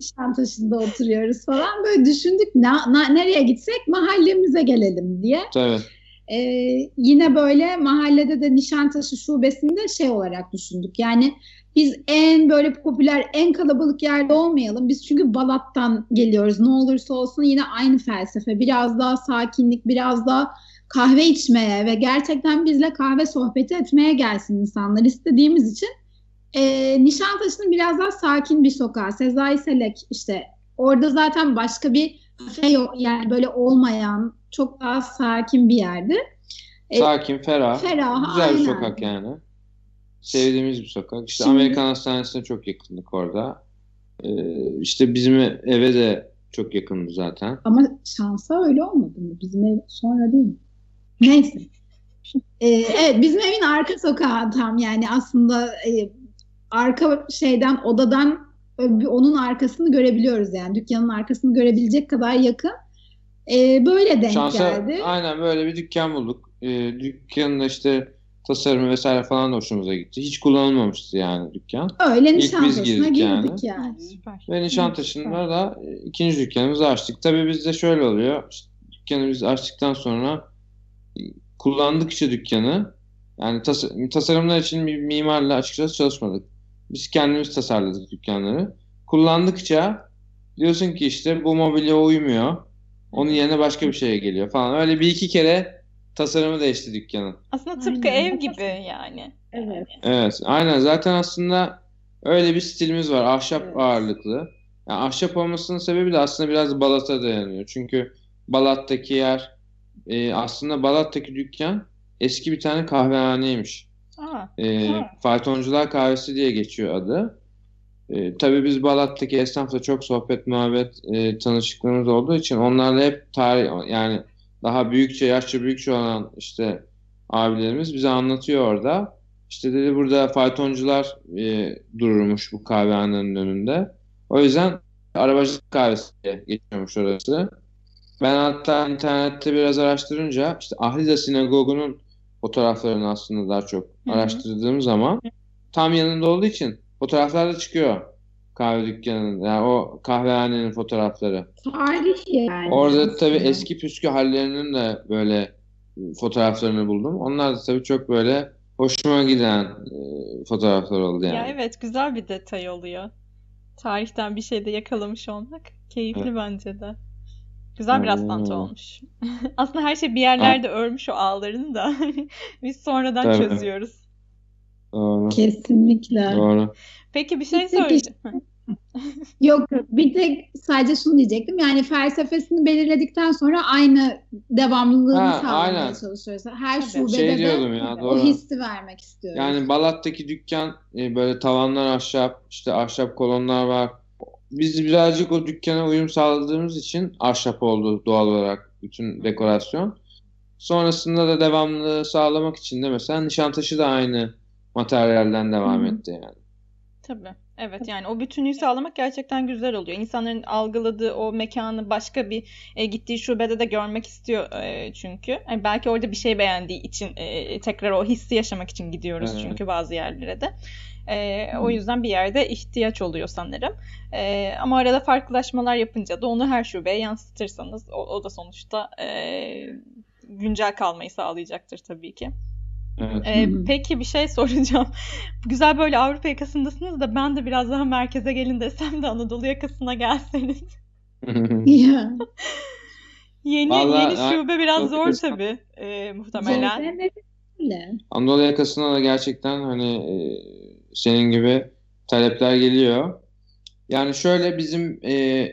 Nişantaşı'nda oturuyoruz falan. Böyle düşündük na- na- nereye gitsek mahallemize gelelim diye. Tabii. Ee, yine böyle mahallede de Nişantaşı şubesinde şey olarak düşündük. Yani biz en böyle popüler, en kalabalık yerde olmayalım. Biz çünkü Balat'tan geliyoruz. Ne olursa olsun yine aynı felsefe. Biraz daha sakinlik, biraz daha kahve içmeye ve gerçekten bizle kahve sohbeti etmeye gelsin insanlar istediğimiz için. Ee, Nişantaşı'nın biraz daha sakin bir sokağı. Sezai Selek işte orada zaten başka bir kafe yok. Yani böyle olmayan çok daha sakin bir yerdi. E, Sakin, ferah. ferah, Güzel bir aynen. sokak yani. Sevdiğimiz bir sokak. İşte Şimdi- Amerikan Hastanesi'ne çok yakındık orada. Ee, işte bizim eve de çok yakındı zaten. Ama şansa öyle olmadı mı? Bizim ev sonra değil mi? Neyse. Ee, evet bizim evin arka sokağı tam yani aslında e, arka şeyden odadan bir- onun arkasını görebiliyoruz yani dükkanın arkasını görebilecek kadar yakın. Ee, böyle denk Şansa geldi. aynen böyle bir dükkan bulduk. Ee, dükkanın işte tasarımı vesaire falan da hoşumuza gitti. Hiç kullanılmamıştı yani dükkan. Öyle biz Nişantaşı'na girdik yani. yani. Süper. Ve Nişantaşı'nda da e, ikinci dükkanımızı açtık. Tabii bizde şöyle oluyor. İşte dükkanı biz açtıktan sonra e, kullandıkça dükkanı yani tas- tasarımlar için bir mimarla açıkçası çalışmadık. Biz kendimiz tasarladık dükkanları. Kullandıkça diyorsun ki işte bu mobilya uymuyor. Onun yerine başka bir şey geliyor falan. Öyle bir iki kere tasarımı değişti dükkanın. Aslında tıpkı Aynen. ev gibi yani. Evet. Evet, aynen. Zaten aslında öyle bir stilimiz var. Ahşap Evet. ağırlıklı. Yani ahşap olmasının sebebi de aslında biraz Balat'a dayanıyor. Çünkü Balat'taki yer e, aslında Balat'taki dükkan eski bir tane kahvehaneymiş. Aa, E, Ha. Faytoncular Kahvesi diye geçiyor adı. E, tabii biz Balat'taki esnafla çok sohbet, muhabbet, e, tanışıklığımız olduğu için onlarla hep tarih yani daha büyükçe, yaşça büyükçe olan işte abilerimiz bize anlatıyor orada. İşte dedi burada faytoncular e, dururmuş bu kahvehanenin önünde. O yüzden arabacılık kahvesi geçiyormuş orası. Ben hatta internette biraz araştırınca işte Ahlida Sinagogu'nun fotoğraflarını aslında daha çok hı. araştırdığım zaman tam yanında olduğu için fotoğraflar da çıkıyor kahve dükkanının yani o kahvehanenin fotoğrafları. Tarih yani. Orada tabii eski püskü hallerinin de böyle fotoğraflarını buldum. Onlar da tabii çok böyle hoşuma giden e, fotoğraflar oldu yani. Ya evet güzel bir detay oluyor. Tarihten bir şey de yakalamış olmak keyifli Evet. bence de. Güzel bir rastlantı olmuş. Aslında her şey bir yerlerde örmüş o ağlarını da biz sonradan Tabii. çözüyoruz. Doğru. Kesinlikle. Doğru. Peki bir şey söyleyeceğim. Yok bir tek sadece şunu diyecektim. Yani felsefesini belirledikten sonra aynı devamlılığını Ha, sağlamaya aynen. çalışıyoruz. Her Tabii. şubede Şey de ya o doğru. hissi vermek istiyoruz. Yani Balat'taki dükkan e, böyle tavanlar ahşap, işte ahşap kolonlar var. Biz birazcık o dükkana uyum sağladığımız için ahşap oldu doğal olarak bütün dekorasyon. Sonrasında da devamlılığı sağlamak için de mesela Nişantaşı da aynı materyalden devam Hı. etti yani. Tabii. Evet yani o bütünlüğü sağlamak gerçekten güzel oluyor. İnsanların algıladığı o mekanı başka bir e, gittiği şubede de görmek istiyor e, çünkü. Yani belki orada bir şey beğendiği için e, tekrar o hissi yaşamak için gidiyoruz Evet. çünkü bazı yerlere de. E, o yüzden bir yerde ihtiyaç oluyor sanırım. E, ama arada farklılaşmalar yapınca da onu her şubeye yansıtırsanız o, o da sonuçta e, güncel kalmayı sağlayacaktır tabii ki. Evet. Ee, peki bir şey soracağım. Güzel böyle Avrupa yakasındasınız da ben de biraz daha merkeze gelin desem de Anadolu yakasına gelseniz. Yeni Vallahi, yeni ha, şube biraz Anadolu zor tabii e, muhtemelen. Anadolu yakasına da gerçekten hani e, senin gibi talepler geliyor. Yani şöyle bizim e,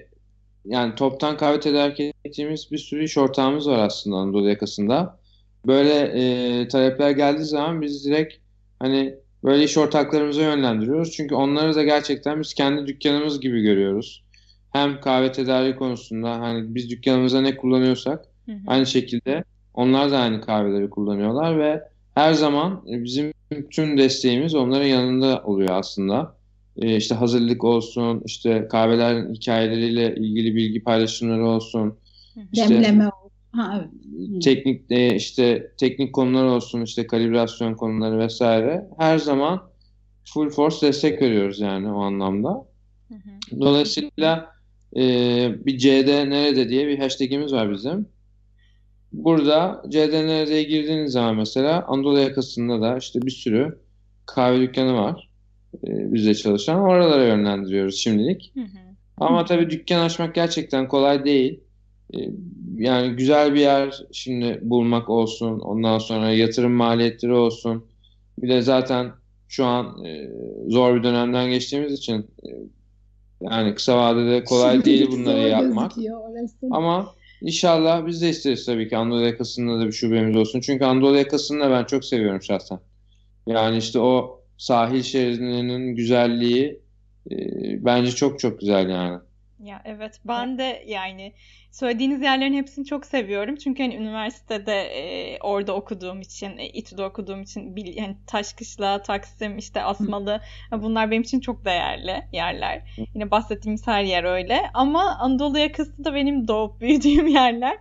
yani toptan kahve tedarik ettiğimiz bir sürü iş ortağımız var aslında Anadolu yakasında. Böyle e, talepler geldiği zaman biz direkt hani böyle iş ortaklarımıza yönlendiriyoruz. Çünkü onları da gerçekten biz kendi dükkanımız gibi görüyoruz. Hem kahve tedariği konusunda hani biz dükkanımıza ne kullanıyorsak Hı hı. Aynı şekilde onlar da aynı kahveleri kullanıyorlar ve her zaman bizim tüm desteğimiz onların yanında oluyor aslında. Ee, işte hazırlık olsun, işte kahvelerin hikayeleriyle ilgili bilgi paylaşımları olsun, Hı hı. işte Demleme oldu. Ha, evet. teknik e, işte teknik konular olsun, işte kalibrasyon konuları vesaire. Her zaman full force destek veriyoruz yani o anlamda. Hı hı. Dolayısıyla e, bir CD nerede diye bir hashtagimiz var bizim. Burada CD nerede'ye girdiğiniz zaman mesela Anadolu yakasında da işte bir sürü kahve dükkanı var. E, bizde çalışan. Oralara yönlendiriyoruz şimdilik. Hı hı. Ama tabii dükkan açmak gerçekten kolay değil. E, yani güzel bir yer şimdi bulmak olsun. Ondan sonra yatırım maliyetleri olsun. Bir de zaten şu an e, zor bir dönemden geçtiğimiz için e, yani kısa vadede kolay değil Şimdilik bunları yapmak. orası. Ama inşallah biz de isteriz tabii ki Anadolu yakasında da bir şubemiz olsun. Çünkü Anadolu yakasını da ben çok seviyorum şahsen. Yani işte o sahil şeridinin güzelliği e, bence çok çok güzel yani. Ya evet ben de yani söylediğiniz yerlerin hepsini çok seviyorum. Çünkü hani üniversitede e, orada okuduğum için, e, İTÜ'de okuduğum için bil, yani Taşkışla, Taksim, işte Asmalı bunlar benim için çok değerli yerler. Yine bahsettiğimiz her yer öyle. Ama Anadolu yakası da benim doğup büyüdüğüm yerler.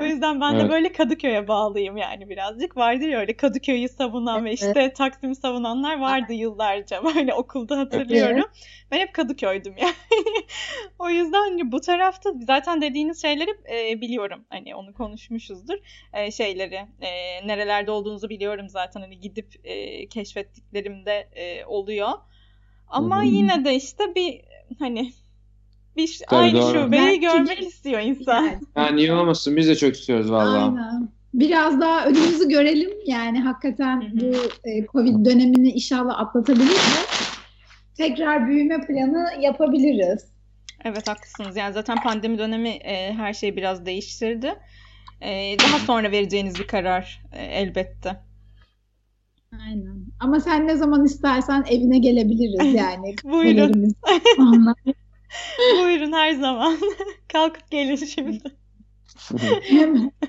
O yüzden ben de Evet. böyle Kadıköy'e bağlıyım yani birazcık. Vardır ya öyle Kadıköy'ü savunan ve işte Taksim'i savunanlar vardı yıllarca. Böyle okulda hatırlıyorum. Ben hep Kadıköy'düm yani. O yüzden hani bu tarafta zaten dediğiniz şeyleri e, biliyorum. Hani onu konuşmuşuzdur. E, şeyleri e, nerelerde olduğunuzu biliyorum zaten. Hani gidip e, keşfettiklerimde e, oluyor. Ama hı. yine de işte bir hani bir Tabii aynı doğru. şubeyi Belki görmek istiyor insan. Yani, niye olmasın biz de çok istiyoruz vallahi. aynen. Biraz daha önümüzü görelim. Yani hakikaten bu e, Covid dönemini inşallah atlatabiliriz. Tekrar büyüme planı yapabiliriz. Evet haklısınız. Yani zaten pandemi dönemi e, her şeyi biraz değiştirdi. E, daha sonra vereceğiniz bir karar e, elbette. Aynen. Ama sen ne zaman istersen evine gelebiliriz yani. Buyurun. Onlar. Buyurun her zaman. Kalkıp gelin şimdi. Hemen.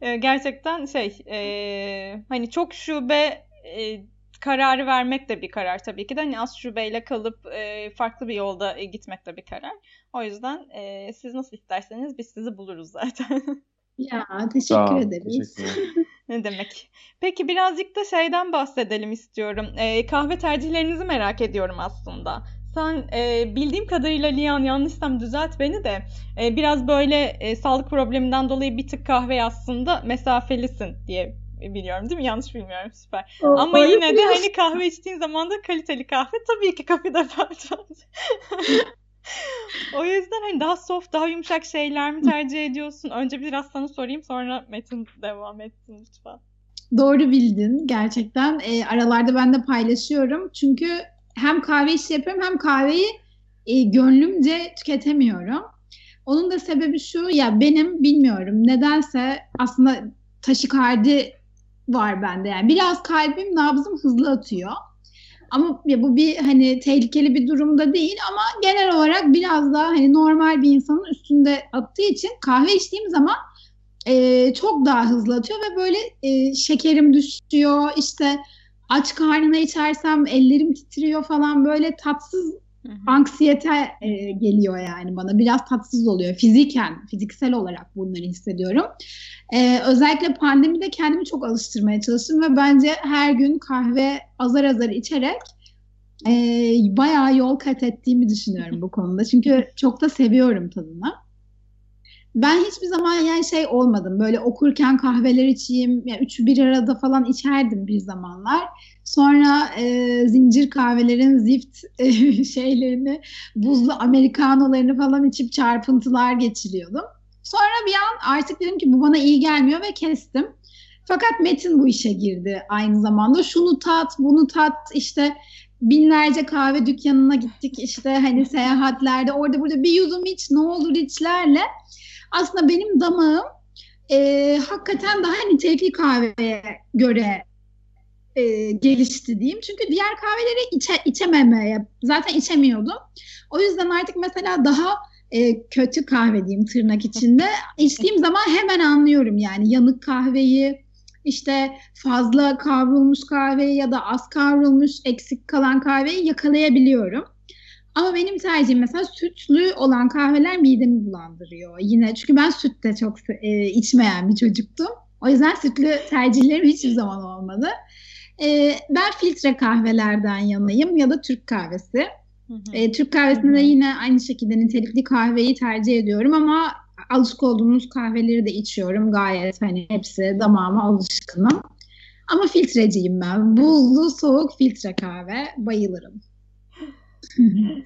E, gerçekten şey e, hani çok şube e, kararı vermek de bir karar tabii ki de hani az şubeyle kalıp e, farklı bir yolda e, gitmek de bir karar. O yüzden e, siz nasıl isterseniz biz sizi buluruz zaten. Ya teşekkür ol, ederiz. teşekkürler. Ne demek? Peki birazcık da şeyden bahsedelim istiyorum. E, kahve tercihlerinizi merak ediyorum aslında. Sen e, bildiğim kadarıyla Lian yanlışsam düzelt beni de e, biraz böyle e, sağlık probleminden dolayı bir tık kahve aslında mesafelisin diye biliyorum değil mi? Yanlış bilmiyorum süper. O, Ama yine de hani kahve içtiğin zaman da kaliteli kahve tabii ki kafede pardon. o yüzden hani daha soft, daha yumuşak şeyler mi tercih ediyorsun? Önce biraz sana sorayım sonra Metin devam etsin lütfen. Doğru bildin gerçekten. E, aralarda ben de paylaşıyorum. Çünkü hem kahve işi yapıyorum hem kahveyi e, gönlümce tüketemiyorum. Onun da sebebi şu ya benim bilmiyorum nedense aslında taşikardi var bende yani biraz kalbim nabzım hızlı atıyor. Ama ya bu bir hani tehlikeli bir durumda değil ama genel olarak biraz daha hani normal bir insanın üstünde attığı için kahve içtiğim zaman e, çok daha hızlı atıyor ve böyle e, şekerim düşüyor işte aç karnına içersem ellerim titriyor falan böyle tatsız anksiyete e, geliyor yani bana. Biraz tatsız oluyor fiziken fiziksel olarak bunları hissediyorum. E, özellikle pandemide kendimi çok alıştırmaya çalıştım ve bence her gün kahve azar azar içerek e, bayağı yol kat ettiğimi düşünüyorum bu konuda. Çünkü çok da seviyorum tadını ben hiçbir zaman yani şey olmadım. Böyle okurken kahveler içeyim. Yani üçü bir arada falan içerdim bir zamanlar. Sonra e, zincir kahvelerin zift e, şeylerini, buzlu amerikanolarını falan içip çarpıntılar geçiriyordum. Sonra bir an artık dedim ki bu bana iyi gelmiyor ve kestim. Fakat Metin bu işe girdi aynı zamanda. Şunu tat, bunu tat, işte binlerce kahve dükkanına gittik işte hani seyahatlerde orada burada bir yudum iç ne olur içlerle aslında benim damağım e, hakikaten daha nitelikli kahveye göre e, gelişti diyeyim. Çünkü diğer kahveleri içe, içememeye zaten içemiyordum. O yüzden artık mesela daha e, kötü kahve diyeyim tırnak içinde içtiğim zaman hemen anlıyorum yani yanık kahveyi işte fazla kavrulmuş kahveyi ya da az kavrulmuş eksik kalan kahveyi yakalayabiliyorum. Ama benim tercihim mesela sütlü olan kahveler midemi bulandırıyor yine. Çünkü ben süt de çok e, içmeyen bir çocuktum. O yüzden sütlü tercihlerim hiçbir zaman olmadı. E, ben filtre kahvelerden yanayım ya da Türk kahvesi. Hı hı. E, Türk kahvesinde hı hı. yine aynı şekilde nitelikli kahveyi tercih ediyorum ama alışık olduğumuz kahveleri de içiyorum. Gayet hani hepsi damağıma alışkınım. Ama filtreciyim ben. Buzlu, soğuk filtre kahve bayılırım.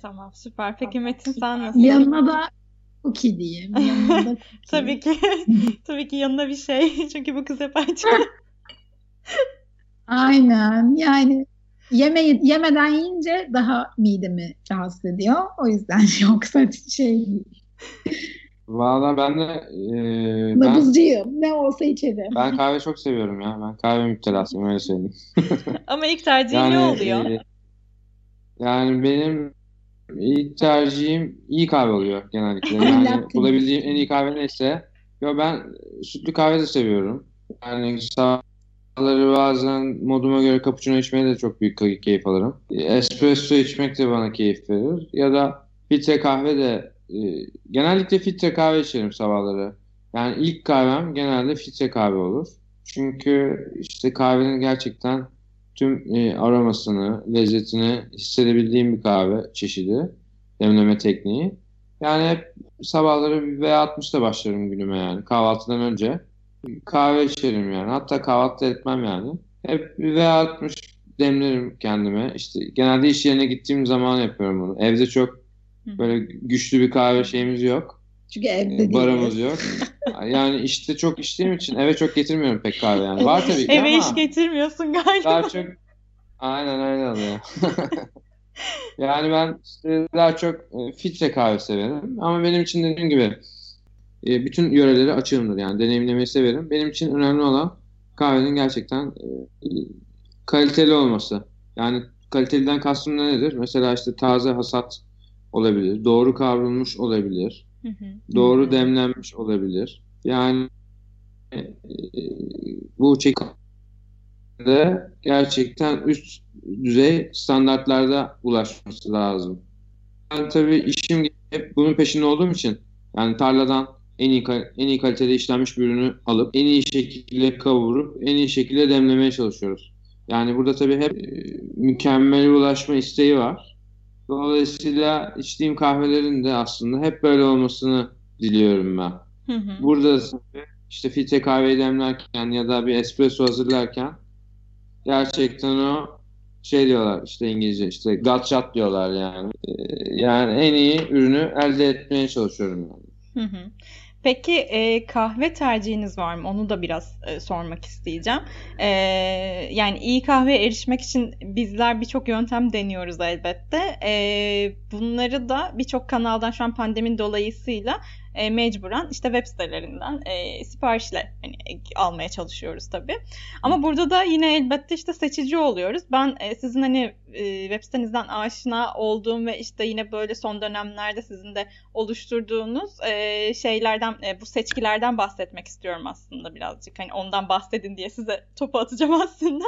Tamam süper. Peki Metin sen nasıl? Yanına da cookie diyeyim. Yanına tabii ki. tabii ki yanına bir şey. Çünkü bu kız hep aç. Aynen. Yani yemeği, yemeden yiyince daha midemi rahatsız ediyor. O yüzden yoksa şey değil. Valla ben de e, Nabızcıyım. Ben, ne olsa içerim. Ben kahve çok seviyorum ya. Ben kahve müptelasıyım öyle söyleyeyim. Ama ilk tercihin yani, ne oluyor? E, yani benim ilk tercihim iyi kahve oluyor genellikle. Yani bulabildiğim en iyi kahve neyse. Yo ben sütlü kahve de seviyorum. Yani sabahları bazen moduma göre cappuccino içmeye de çok büyük keyif alırım. Espresso içmek de bana keyif verir. Ya da filtre kahve de e, genellikle filtre kahve içerim sabahları. Yani ilk kahvem genelde filtre kahve olur. Çünkü işte kahvenin gerçekten tüm e, aromasını, lezzetini hissedebildiğim bir kahve çeşidi, demleme tekniği. Yani hep sabahları bir V60'da başlarım günüme yani kahvaltıdan önce. Kahve içerim yani. Hatta kahvaltı etmem yani. Hep bir V60 demlerim kendime. İşte genelde iş yerine gittiğim zaman yapıyorum bunu. Evde çok böyle güçlü bir kahve şeyimiz yok. Çünkü evde e, Barımız yok. yani işte çok içtiğim için eve çok getirmiyorum pek kahve yani. Var tabii ki Eve ama iş getirmiyorsun galiba. Daha çok aynen aynen ya. yani ben işte daha çok e, filtre kahve severim. Ama benim için dediğim gibi e, bütün yöreleri açığımdır yani deneyimlemeyi severim. Benim için önemli olan kahvenin gerçekten kaliteli olması. Yani kaliteliden kastım ne nedir? Mesela işte taze hasat olabilir, doğru kavrulmuş olabilir, Hı hı. Doğru demlenmiş olabilir. Yani e, bu şekilde gerçekten üst düzey standartlarda ulaşması lazım. Ben tabii işim hep bunun peşinde olduğum için yani tarladan en iyi en iyi kalitede işlenmiş bir ürünü alıp en iyi şekilde kavurup en iyi şekilde demlemeye çalışıyoruz. Yani burada tabii hep e, mükemmel ulaşma isteği var. Dolayısıyla içtiğim kahvelerin de aslında hep böyle olmasını diliyorum ben. Hı hı. Burada işte filtre kahveyi demlerken ya da bir espresso hazırlarken gerçekten o şey diyorlar işte İngilizce işte gut shot diyorlar yani. Ee, yani en iyi ürünü elde etmeye çalışıyorum yani. Hı hı. Peki e, kahve tercihiniz var mı? Onu da biraz e, sormak isteyeceğim. E, yani iyi kahveye erişmek için bizler birçok yöntem deniyoruz elbette. E, bunları da birçok kanaldan şu an pandemin dolayısıyla e, mecburen işte web sitelerinden e, siparişle hani, almaya çalışıyoruz tabii. Ama burada da yine elbette işte seçici oluyoruz. Ben e, sizin hani e, web sitenizden aşina olduğum ve işte yine böyle son dönemlerde sizin de oluşturduğunuz e, şeylerden e, bu seçkilerden bahsetmek istiyorum aslında birazcık. Hani ondan bahsedin diye size topu atacağım aslında.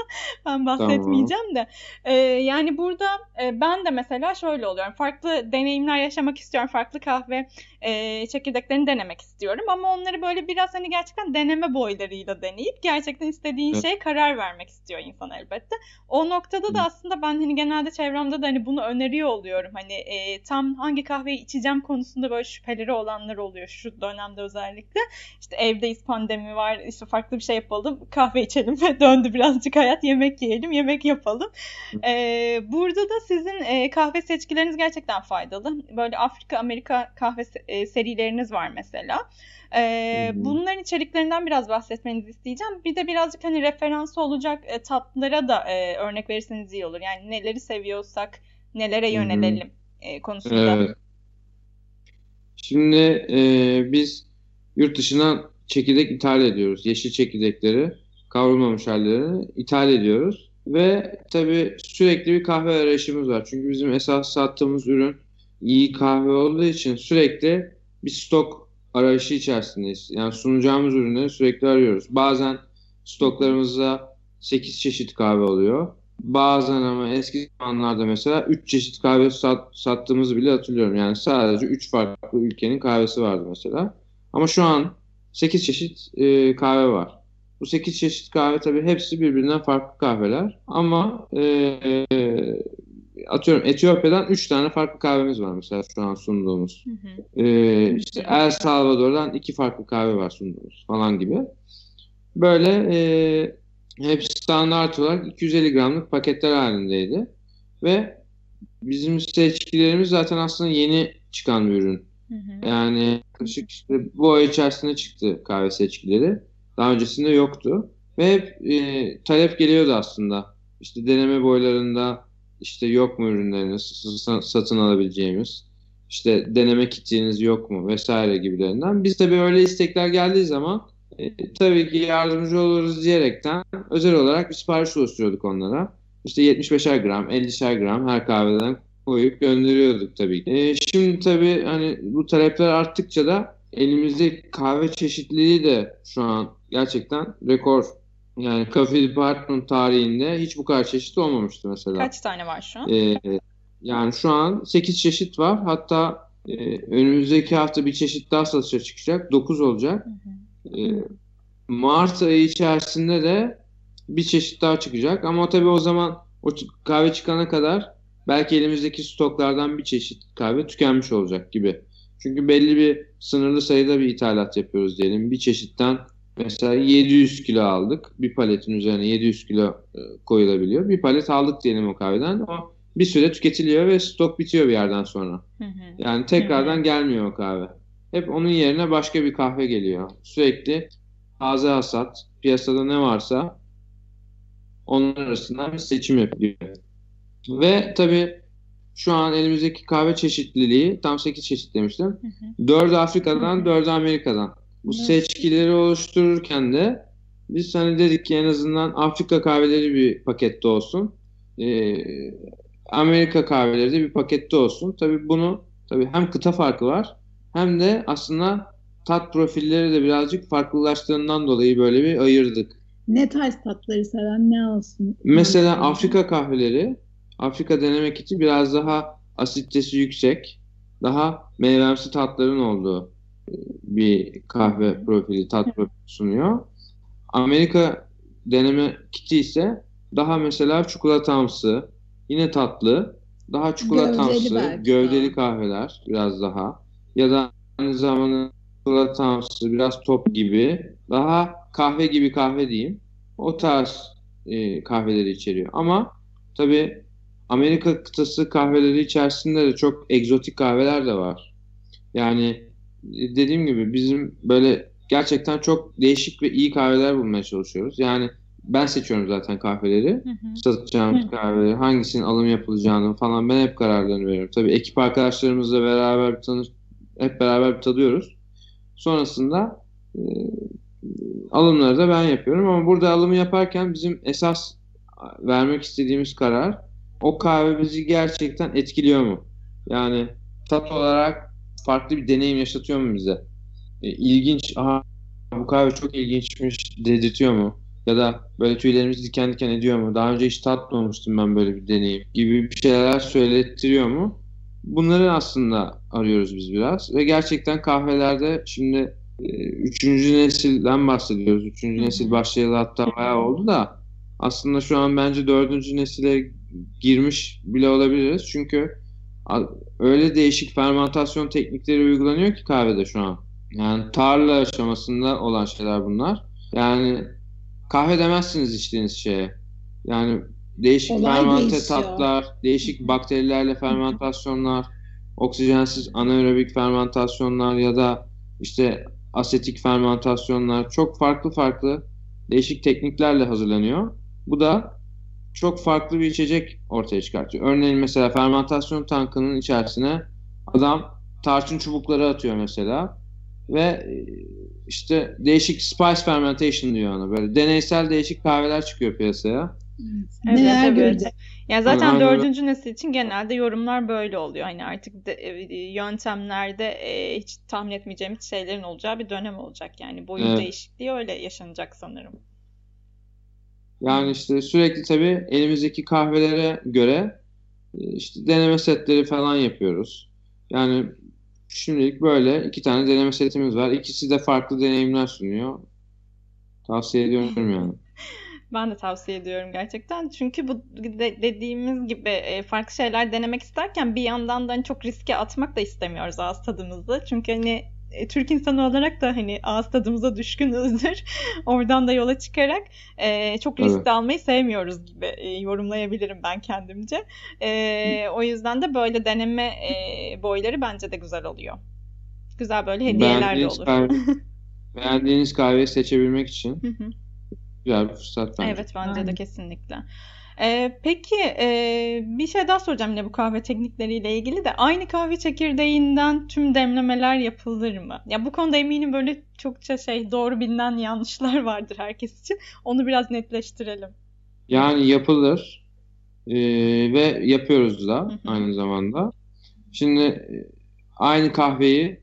ben bahsetmeyeceğim tamam. de. E, yani burada e, ben de mesela şöyle oluyorum. Farklı deneyimler yaşamak istiyorum. Farklı kahve e, çekirdeklerini denemek istiyorum ama onları böyle biraz hani gerçekten deneme boylarıyla deneyip gerçekten istediğin evet. şeye karar vermek istiyor insan elbette. O noktada da aslında ben hani genelde çevremde de hani bunu öneriyor oluyorum. Hani e, tam hangi kahveyi içeceğim konusunda böyle şüpheleri olanlar oluyor şu dönemde özellikle. İşte evdeyiz pandemi var işte farklı bir şey yapalım kahve içelim ve döndü birazcık hayat yemek yiyelim yemek yapalım. E, burada da sizin e, kahve seçkileriniz gerçekten faydalı. Böyle Afrika Amerika kahve e, serileriniz var mesela. Ee, bunların içeriklerinden biraz bahsetmenizi isteyeceğim. Bir de birazcık hani referansı olacak e, tatlara da e, örnek verirseniz iyi olur. Yani neleri seviyorsak nelere yönelelim e, konusunda. Evet. Şimdi e, biz yurt dışından çekirdek ithal ediyoruz. Yeşil çekirdekleri, kavrulmamış hallerini ithal ediyoruz. Ve tabii sürekli bir kahve arayışımız var. Çünkü bizim esas sattığımız ürün iyi kahve olduğu için sürekli bir stok arayışı içerisindeyiz. Yani sunacağımız ürünleri sürekli arıyoruz. Bazen stoklarımızda 8 çeşit kahve oluyor. Bazen ama eski zamanlarda mesela 3 çeşit kahve sat, sattığımızı bile hatırlıyorum. Yani sadece 3 farklı ülkenin kahvesi vardı mesela. Ama şu an 8 çeşit e, kahve var. Bu 8 çeşit kahve tabii hepsi birbirinden farklı kahveler. Ama e, atıyorum Etiyopya'dan 3 tane farklı kahvemiz var mesela şu an sunduğumuz. Hı hı. Ee, işte El Salvador'dan 2 farklı kahve var sunduğumuz falan gibi. Böyle e, hepsi standart olarak 250 gramlık paketler halindeydi. Ve bizim seçkilerimiz zaten aslında yeni çıkan bir ürün. Hı hı. Yani yaklaşık işte bu ay içerisinde çıktı kahve seçkileri. Daha öncesinde yoktu. Ve hep e, talep geliyordu aslında. İşte deneme boylarında işte yok mu ürünleriniz satın alabileceğimiz işte deneme kitiniz yok mu vesaire gibilerinden. Biz tabii öyle istekler geldiği zaman e, tabii ki yardımcı oluruz diyerekten özel olarak bir sipariş oluşturuyorduk onlara. İşte 75'er gram, 50'şer gram her kahveden koyup gönderiyorduk tabii ki. E, şimdi tabii hani bu talepler arttıkça da elimizde kahve çeşitliliği de şu an gerçekten rekor yani Coffee Department tarihinde hiç bu kadar çeşit olmamıştı mesela. Kaç tane var şu an? Ee, yani şu an 8 çeşit var. Hatta e, önümüzdeki hafta bir çeşit daha satışa çıkacak. 9 olacak. Hı hı. E, Mart ayı içerisinde de bir çeşit daha çıkacak. Ama tabii o zaman o kahve çıkana kadar belki elimizdeki stoklardan bir çeşit kahve tükenmiş olacak gibi. Çünkü belli bir sınırlı sayıda bir ithalat yapıyoruz diyelim. Bir çeşitten Mesela 700 kilo aldık. Bir paletin üzerine 700 kilo e, koyulabiliyor. Bir palet aldık diyelim o kahveden. O bir süre tüketiliyor ve stok bitiyor bir yerden sonra. Yani tekrardan gelmiyor o kahve. Hep onun yerine başka bir kahve geliyor. Sürekli taze hasat, piyasada ne varsa onun arasından bir seçim yapıyor. Ve tabii şu an elimizdeki kahve çeşitliliği tam 8 çeşit demiştim. Hı 4'ü Afrika'dan, 4'ü Amerika'dan. Bu seçkileri oluştururken de biz hani dedik ki en azından Afrika kahveleri bir pakette olsun. Ee, Amerika kahveleri de bir pakette olsun. Tabii bunu tabii hem kıta farkı var hem de aslında tat profilleri de birazcık farklılaştığından dolayı böyle bir ayırdık. Ne tarz tatları seven ne olsun? Mesela Afrika kahveleri Afrika denemek için biraz daha asitesi yüksek, daha meyvemsi tatların olduğu bir kahve profili, tat profili sunuyor. Amerika deneme kiti ise daha mesela çikolatamsı, yine tatlı, daha çikolatamsı, gövdeli, gövdeli kahveler biraz daha ya da aynı zamanda çikolatamsı, biraz top gibi, daha kahve gibi kahve diyeyim. O tarz e, kahveleri içeriyor. Ama tabii Amerika kıtası kahveleri içerisinde de çok egzotik kahveler de var. Yani dediğim gibi bizim böyle gerçekten çok değişik ve iyi kahveler bulmaya çalışıyoruz. Yani ben seçiyorum zaten kahveleri. Hı hı. Satacağımız kahveleri, hangisinin alım yapılacağını falan ben hep kararlarını veriyorum. Tabii ekip arkadaşlarımızla beraber bir tanış hep beraber bir tadıyoruz. Sonrasında e, alımları da ben yapıyorum ama burada alımı yaparken bizim esas vermek istediğimiz karar o kahve bizi gerçekten etkiliyor mu? Yani tat olarak farklı bir deneyim yaşatıyor mu bize? E, ilginç, aha bu kahve çok ilginçmiş dedirtiyor mu? Ya da böyle tüylerimiz diken diken ediyor mu? Daha önce hiç tatmamıştım ben böyle bir deneyim gibi bir şeyler söylettiriyor mu? Bunları aslında arıyoruz biz biraz. Ve gerçekten kahvelerde şimdi e, üçüncü nesilden bahsediyoruz. Üçüncü nesil başlayalı hatta bayağı oldu da aslında şu an bence dördüncü nesile girmiş bile olabiliriz. Çünkü öyle değişik fermentasyon teknikleri uygulanıyor ki kahvede şu an. Yani tarla aşamasında olan şeyler bunlar. Yani kahve demezsiniz içtiğiniz şeye. Yani değişik Olay fermente değişiyor. tatlar, değişik bakterilerle fermentasyonlar, oksijensiz anaerobik fermentasyonlar ya da işte asetik fermentasyonlar çok farklı farklı değişik tekniklerle hazırlanıyor. Bu da çok farklı bir içecek ortaya çıkartıyor. Örneğin mesela fermentasyon tankının içerisine adam tarçın çubukları atıyor mesela ve e, işte değişik spice fermentation diyor ona böyle deneysel değişik kahveler çıkıyor piyasaya. Evet, Neler evet. Görecek? Yani zaten Aynen. dördüncü nesil için genelde yorumlar böyle oluyor. Hani artık de, e, yöntemlerde e, hiç tahmin etmeyeceğimiz şeylerin olacağı bir dönem olacak. Yani boyut evet. değişikliği öyle yaşanacak sanırım. Yani işte sürekli tabii elimizdeki kahvelere göre e, işte deneme setleri falan yapıyoruz. Yani şimdilik böyle iki tane deneme setimiz var. İkisi de farklı deneyimler sunuyor. Tavsiye ediyorum yani. Ben de tavsiye ediyorum gerçekten. Çünkü bu de, dediğimiz gibi e, farklı şeyler denemek isterken bir yandan da hani çok riske atmak da istemiyoruz ağız tadımızı. Çünkü hani e, Türk insanı olarak da hani ağız tadımıza düşkünüzdür. Oradan da yola çıkarak e, çok risk evet. almayı sevmiyoruz gibi e, yorumlayabilirim ben kendimce. E, o yüzden de böyle deneme e, boyları bence de güzel oluyor. Güzel böyle hediyeler de olur. Kahve, beğendiğiniz kahveyi seçebilmek için güzel bir fırsat bence. Evet bence Aynen. de kesinlikle. Ee, peki e, bir şey daha soracağım yine bu kahve teknikleriyle ilgili de aynı kahve çekirdeğinden tüm demlemeler yapılır mı? Ya bu konuda eminim böyle çokça şey doğru bilinen yanlışlar vardır herkes için. Onu biraz netleştirelim. Yani yapılır ee, ve yapıyoruz da aynı zamanda. Şimdi e, aynı kahveyi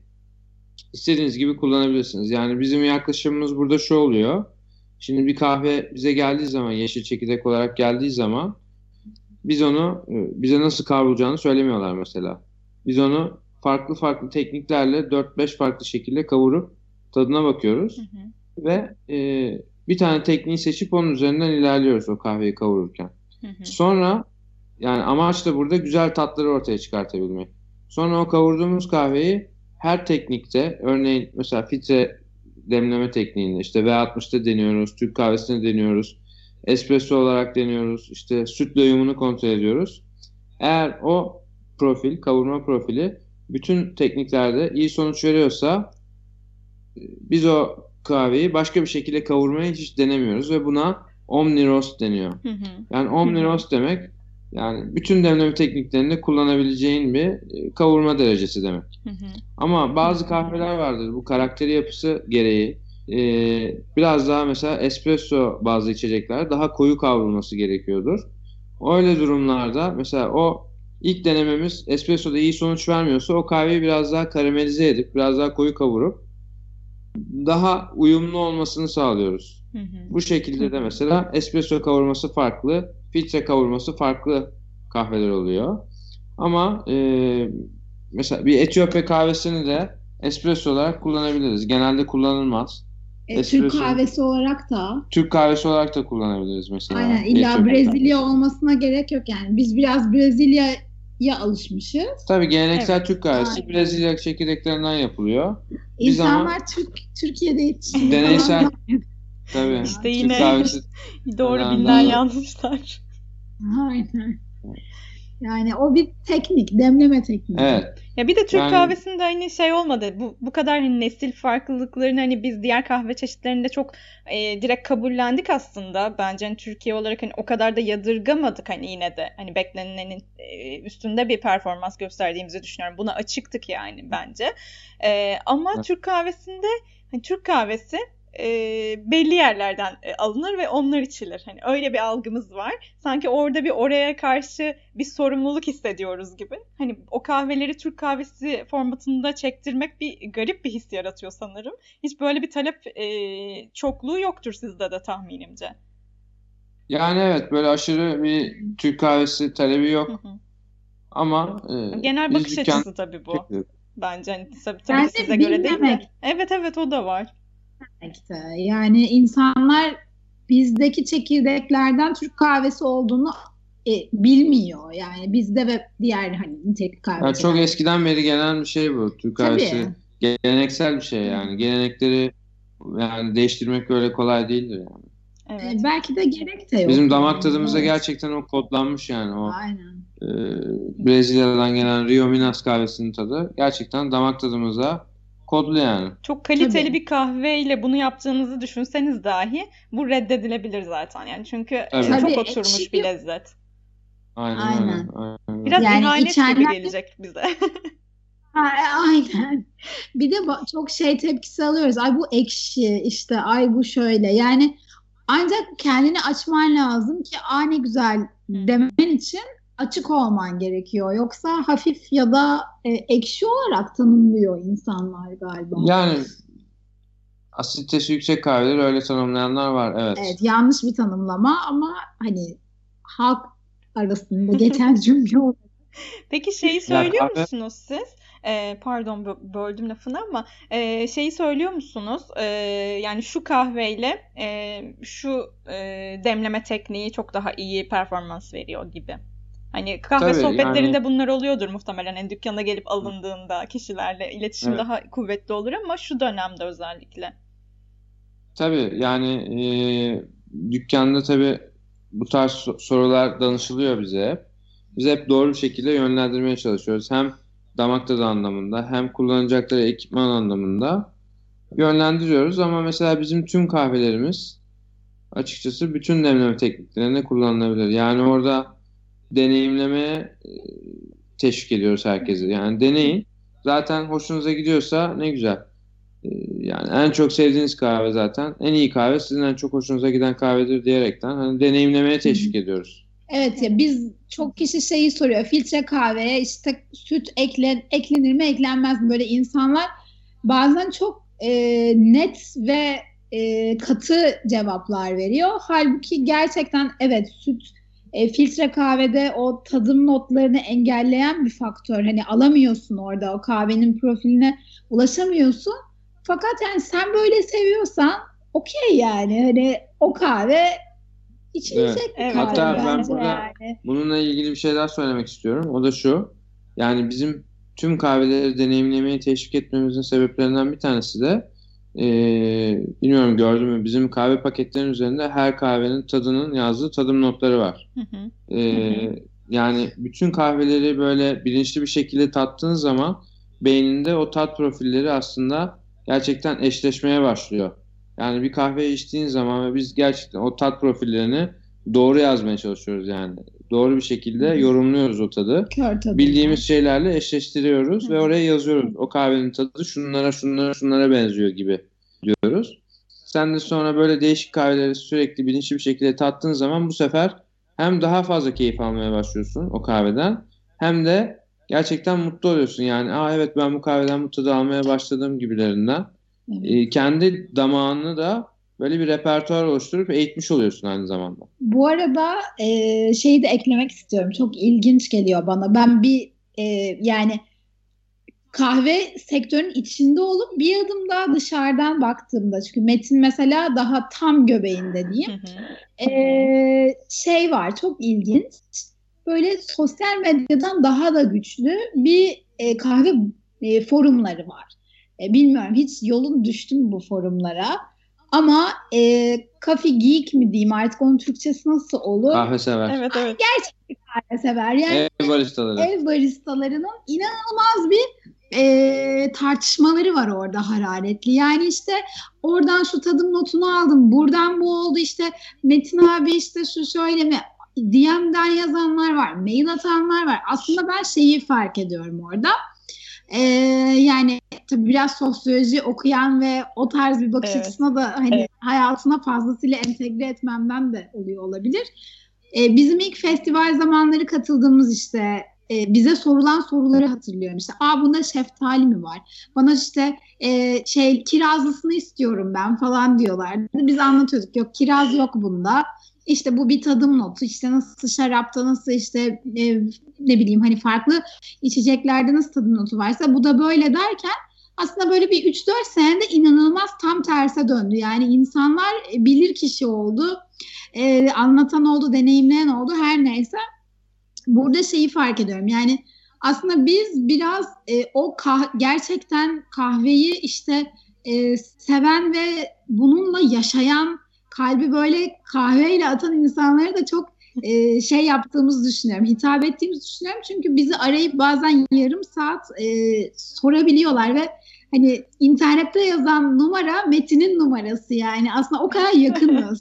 istediğiniz gibi kullanabilirsiniz. Yani bizim yaklaşımımız burada şu oluyor. Şimdi bir kahve bize geldiği zaman, yeşil çekirdek olarak geldiği zaman biz onu e, bize nasıl kavrulacağını söylemiyorlar mesela. Biz onu farklı farklı tekniklerle 4-5 farklı şekilde kavurup tadına bakıyoruz. Hı hı. Ve e, bir tane tekniği seçip onun üzerinden ilerliyoruz o kahveyi kavururken. Hı hı. Sonra yani amaç da burada güzel tatları ortaya çıkartabilmek. Sonra o kavurduğumuz kahveyi her teknikte örneğin mesela filtre demleme tekniğinde işte V60'da deniyoruz, Türk kahvesinde deniyoruz, espresso olarak deniyoruz, işte süt doyumunu kontrol ediyoruz. Eğer o profil, kavurma profili bütün tekniklerde iyi sonuç veriyorsa biz o kahveyi başka bir şekilde kavurmaya hiç denemiyoruz ve buna omni roast deniyor. Hı hı. Yani omni roast demek yani bütün demleme tekniklerinde kullanabileceğin bir e, kavurma derecesi demek. Hı hı. Ama bazı kahveler vardır bu karakteri yapısı gereği e, biraz daha mesela espresso bazı içecekler daha koyu kavrulması gerekiyordur. Öyle durumlarda mesela o ilk denememiz espressoda iyi sonuç vermiyorsa o kahveyi biraz daha karamelize edip biraz daha koyu kavurup daha uyumlu olmasını sağlıyoruz. Hı hı. Bu şekilde de mesela espresso kavurması farklı, filtre kavurması farklı kahveler oluyor. Ama e, mesela bir Etiyopya kahvesini de espresso olarak kullanabiliriz. Genelde kullanılmaz. E, espresso, Türk kahvesi olarak da. Türk kahvesi olarak da kullanabiliriz mesela. Aynen illa Etiyopya Brezilya kahvesi. olmasına gerek yok yani. Biz biraz Brezilya ya alışmışız. Tabii geleneksel Evet. Türk kahvesi Aynen. Brezilya çekirdeklerinden yapılıyor. İnsanlar ama- Türk Türkiye'de yetişiyor. Deneysel Tabii. İşte Türk yine doğru bilinen yanlışlar. Aynen. Yani o bir teknik, demleme tekniği. Evet. Ya bir de Türk Yani- kahvesinde hani şey olmadı. Bu bu kadar hani nesil farklılıklarını hani biz diğer kahve çeşitlerinde çok e, direkt kabullendik aslında. Bence hani Türkiye olarak hani o kadar da yadırgamadık hani yine de hani beklenenin e, üstünde bir performans gösterdiğimizi düşünüyorum. Buna açıktık yani bence. E, ama Evet. Türk kahvesinde hani Türk kahvesi e, belli yerlerden e, alınır ve onlar içilir. Hani öyle bir algımız var. Sanki orada bir oraya karşı bir sorumluluk hissediyoruz gibi. Hani o kahveleri Türk kahvesi formatında çektirmek bir garip bir his yaratıyor sanırım. Hiç böyle bir talep e, çokluğu yoktur sizde de tahminimce. Yani evet böyle aşırı bir Türk kahvesi talebi Hı yok hı. ama e, Genel bakış dükkan- açısı tabii bu. Bence hani tabii, tabii size göre değil de. bilmemek. Evet evet o da var. Demekte. Yani insanlar bizdeki çekirdeklerden Türk kahvesi olduğunu e, bilmiyor. Yani bizde ve diğer hani nitelikli Yani kahveciler. çok eskiden beri gelen bir şey bu. Türk Tabii. kahvesi geleneksel bir şey yani. Gelenekleri yani değiştirmek öyle kolay değildir yani. Evet. E, belki de gerek de yok. Bizim yani. damak tadımıza Evet. gerçekten o kodlanmış yani o Aynen. e, Brezilya'dan gelen Rio Minas kahvesinin tadı gerçekten damak tadımıza kodlu yani. Çok kaliteli Tabii. bir kahveyle bunu yaptığınızı düşünseniz dahi bu reddedilebilir zaten yani çünkü Tabii. çok Tabii, oturmuş ekşi bir lezzet. Aynen, Aynen. Aynen. Biraz Yani ihanet gibi içenler- gelecek bize. Ha, e, aynen. Bir de çok şey tepkisi alıyoruz. Ay bu ekşi işte ay bu şöyle. Yani ancak kendini açman lazım ki aa ne güzel demen için açık olman gerekiyor. Yoksa hafif ya da e, ekşi olarak tanımlıyor insanlar galiba. Yani asiditesi yüksek kahveleri öyle tanımlayanlar var evet. Evet yanlış bir tanımlama ama hani halk arasında geçen cümle. Peki şeyi söylüyor kahve- musunuz siz? Ee, pardon bö- böldüm lafını ama e, şeyi söylüyor musunuz? Ee, yani şu kahveyle e, şu e, demleme tekniği çok daha iyi performans veriyor gibi. Hani kahve Tabii, sohbetlerinde yani- bunlar oluyordur muhtemelen. Yani dükkana gelip alındığında kişilerle iletişim Evet. daha kuvvetli olur ama şu dönemde özellikle. Tabii yani e, dükkanda tabii bu tarz so- sorular danışılıyor bize hep. Biz hep doğru bir şekilde yönlendirmeye çalışıyoruz. Hem damak tadı anlamında hem kullanacakları ekipman anlamında yönlendiriyoruz. Ama mesela bizim tüm kahvelerimiz açıkçası bütün demleme tekniklerine kullanılabilir. Yani orada deneyimlemeye e, teşvik ediyoruz herkesi. Yani deneyin. Zaten hoşunuza gidiyorsa ne güzel. Ee, Yani en çok sevdiğiniz kahve zaten. En iyi kahve sizin en çok hoşunuza giden kahvedir diyerekten hani deneyimlemeye teşvik ediyoruz. Evet ya biz çok kişi şeyi soruyor. Filtre kahveye işte süt eklen, eklenir mi eklenmez mi? Böyle insanlar bazen çok e, net ve e, katı cevaplar veriyor. Halbuki gerçekten evet süt e, filtre kahvede o tadım notlarını engelleyen bir faktör. Hani alamıyorsun orada o kahvenin profiline ulaşamıyorsun. Fakat yani sen böyle seviyorsan okey yani hani o kahve içilecek bir Evet. kahve Hatta ben burada- yani. Bununla ilgili bir şey daha söylemek istiyorum. O da şu. Yani bizim tüm kahveleri deneyimlemeye teşvik etmemizin sebeplerinden bir tanesi de eee, bilmiyorum gördün mü bizim kahve paketlerinin üzerinde her kahvenin tadının yazdığı tadım notları var. Hı hı. Ee, yani bütün kahveleri böyle bilinçli bir şekilde tattığın zaman beyninde o tat profilleri aslında gerçekten eşleşmeye başlıyor. Yani bir kahve içtiğin zaman ve biz gerçekten o tat profillerini doğru yazmaya çalışıyoruz yani. Doğru bir şekilde Hı hı. yorumluyoruz o tadı. Kör tadı. Bildiğimiz şeylerle eşleştiriyoruz Hı ve oraya yazıyoruz. O kahvenin tadı şunlara şunlara şunlara benziyor gibi diyoruz. Sen de sonra böyle değişik kahveleri sürekli bilinçli bir şekilde tattığın zaman bu sefer hem daha fazla keyif almaya başlıyorsun o kahveden hem de gerçekten mutlu oluyorsun. Yani aa evet ben bu kahveden bu tadı almaya başladım gibilerinden. Evet. Ee, kendi damağını da böyle bir repertuar oluşturup eğitmiş oluyorsun aynı zamanda. Bu arada e, şeyi de eklemek istiyorum. Çok ilginç geliyor bana. Ben bir e, yani kahve sektörünün içinde olup bir adım daha dışarıdan baktığımda çünkü Metin mesela daha tam göbeğinde diyeyim. Ee, şey var çok ilginç. böyle sosyal medyadan daha da güçlü bir e, kahve e, forumları var. E, bilmiyorum hiç yolun düştü mü bu forumlara? Ama e, Coffee Geek mi diyeyim artık onun Türkçesi nasıl olur? Kahve sever. Evet evet. Gerçek kahve sever. Yani Ev baristaları. ev baristalarının inanılmaz bir e, tartışmaları var orada hararetli. Yani işte oradan şu tadım notunu aldım, buradan bu oldu işte Metin abi işte şu şöyle mi DM'den yazanlar var, mail atanlar var. Aslında ben şeyi fark ediyorum orada. Ee, yani tabii biraz sosyoloji okuyan ve o tarz bir bakış Evet. açısına da hani Evet. hayatına fazlasıyla entegre etmemden de oluyor olabilir. Ee, bizim ilk festival zamanları katıldığımız işte e, bize sorulan soruları hatırlıyorum. İşte Aa bunda şeftali mi var? Bana işte e, şey kirazlısını istiyorum ben falan diyorlardı. Biz anlatıyorduk. Yok kiraz yok bunda. İşte bu bir tadım notu. İşte nasıl şarapta nasıl işte e, ne bileyim hani farklı içeceklerde nasıl tadım notu varsa bu da böyle derken aslında böyle bir 3-4 senede inanılmaz tam terse döndü. Yani insanlar e, bilir kişi oldu. E, anlatan oldu, deneyimleyen oldu her neyse. Burada şeyi fark ediyorum. Yani aslında biz biraz e, o kah- gerçekten kahveyi işte e, seven ve bununla yaşayan kalbi böyle kahveyle atan insanlara da çok e, şey yaptığımızı düşünüyorum. Hitap ettiğimizi düşünüyorum. Çünkü bizi arayıp bazen yarım saat e, sorabiliyorlar ve hani internette yazan numara Metin'in numarası yani aslında o kadar yakınız.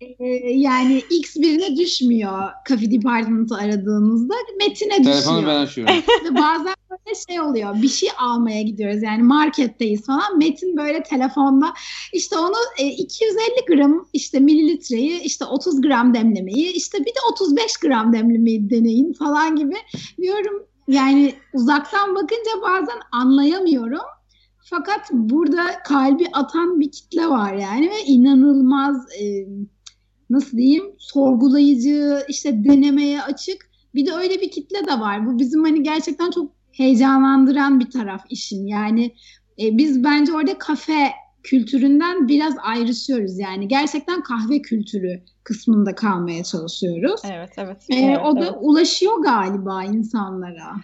Ee, yani X birine düşmüyor Coffee Department'ı aradığınızda Metin'e Telefonu düşüyor. ben açıyorum. Ve bazen böyle şey oluyor. Bir şey almaya gidiyoruz yani marketteyiz falan. Metin böyle telefonda işte onu e, 250 gram işte mililitreyi işte 30 gram demlemeyi işte bir de 35 gram demlemeyi deneyin falan gibi diyorum. Yani uzaktan bakınca bazen anlayamıyorum. Fakat burada kalbi atan bir kitle var yani ve inanılmaz e, nasıl diyeyim sorgulayıcı işte denemeye açık bir de öyle bir kitle de var. Bu bizim hani gerçekten çok heyecanlandıran bir taraf işin. Yani e, biz bence orada kafe kültüründen biraz ayrışıyoruz. Yani gerçekten kahve kültürü kısmında kalmaya çalışıyoruz. Evet evet. E, evet, o da evet. ulaşıyor galiba insanlara.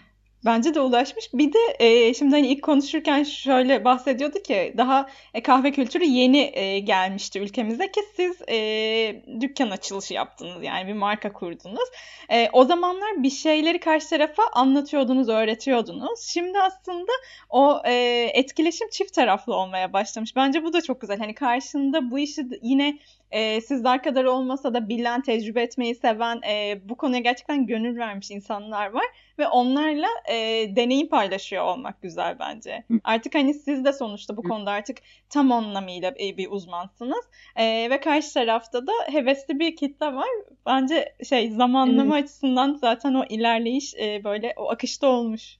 Bence de ulaşmış. Bir de e, şimdi hani ilk konuşurken şöyle bahsediyordu ki daha e, kahve kültürü yeni e, gelmişti ülkemize ki siz e, dükkan açılışı yaptınız yani bir marka kurdunuz. E, o zamanlar bir şeyleri karşı tarafa anlatıyordunuz, öğretiyordunuz. Şimdi aslında o e, etkileşim çift taraflı olmaya başlamış. Bence bu da çok güzel. Hani karşında bu işi yine e, sizler kadar olmasa da bilen, tecrübe etmeyi seven, e, bu konuya gerçekten gönül vermiş insanlar var ve onlarla e, deneyim paylaşıyor olmak güzel bence. Artık hani siz de sonuçta bu konuda artık tam anlamıyla e, bir uzmansınız E, ve karşı tarafta da hevesli bir kitle var. Bence şey zamanlama açısından zaten o ilerleyiş e, böyle o akışta olmuş.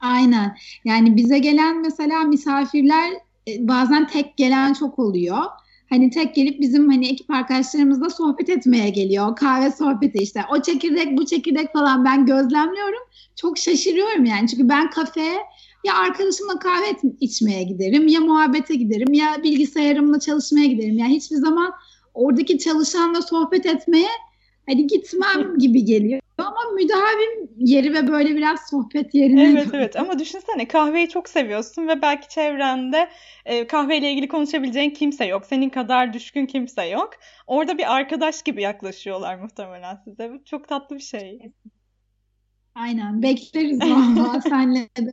Aynen. Yani bize gelen mesela misafirler e, bazen tek gelen çok oluyor. Hani tek gelip bizim hani ekip arkadaşlarımızla sohbet etmeye geliyor. Kahve sohbeti işte. O çekirdek bu çekirdek falan ben gözlemliyorum. Çok şaşırıyorum yani. Çünkü ben kafeye ya arkadaşımla kahve içmeye giderim ya muhabbete giderim ya bilgisayarımla çalışmaya giderim. Yani hiçbir zaman oradaki çalışanla sohbet etmeye hani gitmem gibi geliyor. Ama müdavim yeri ve böyle biraz sohbet yerine Evet evet ama düşünsene kahveyi çok seviyorsun ve belki çevrende e, kahveyle ilgili konuşabileceğin kimse yok. Senin kadar düşkün kimse yok. Orada bir arkadaş gibi yaklaşıyorlar muhtemelen size. Çok tatlı bir şey. Aynen bekleriz valla senle de.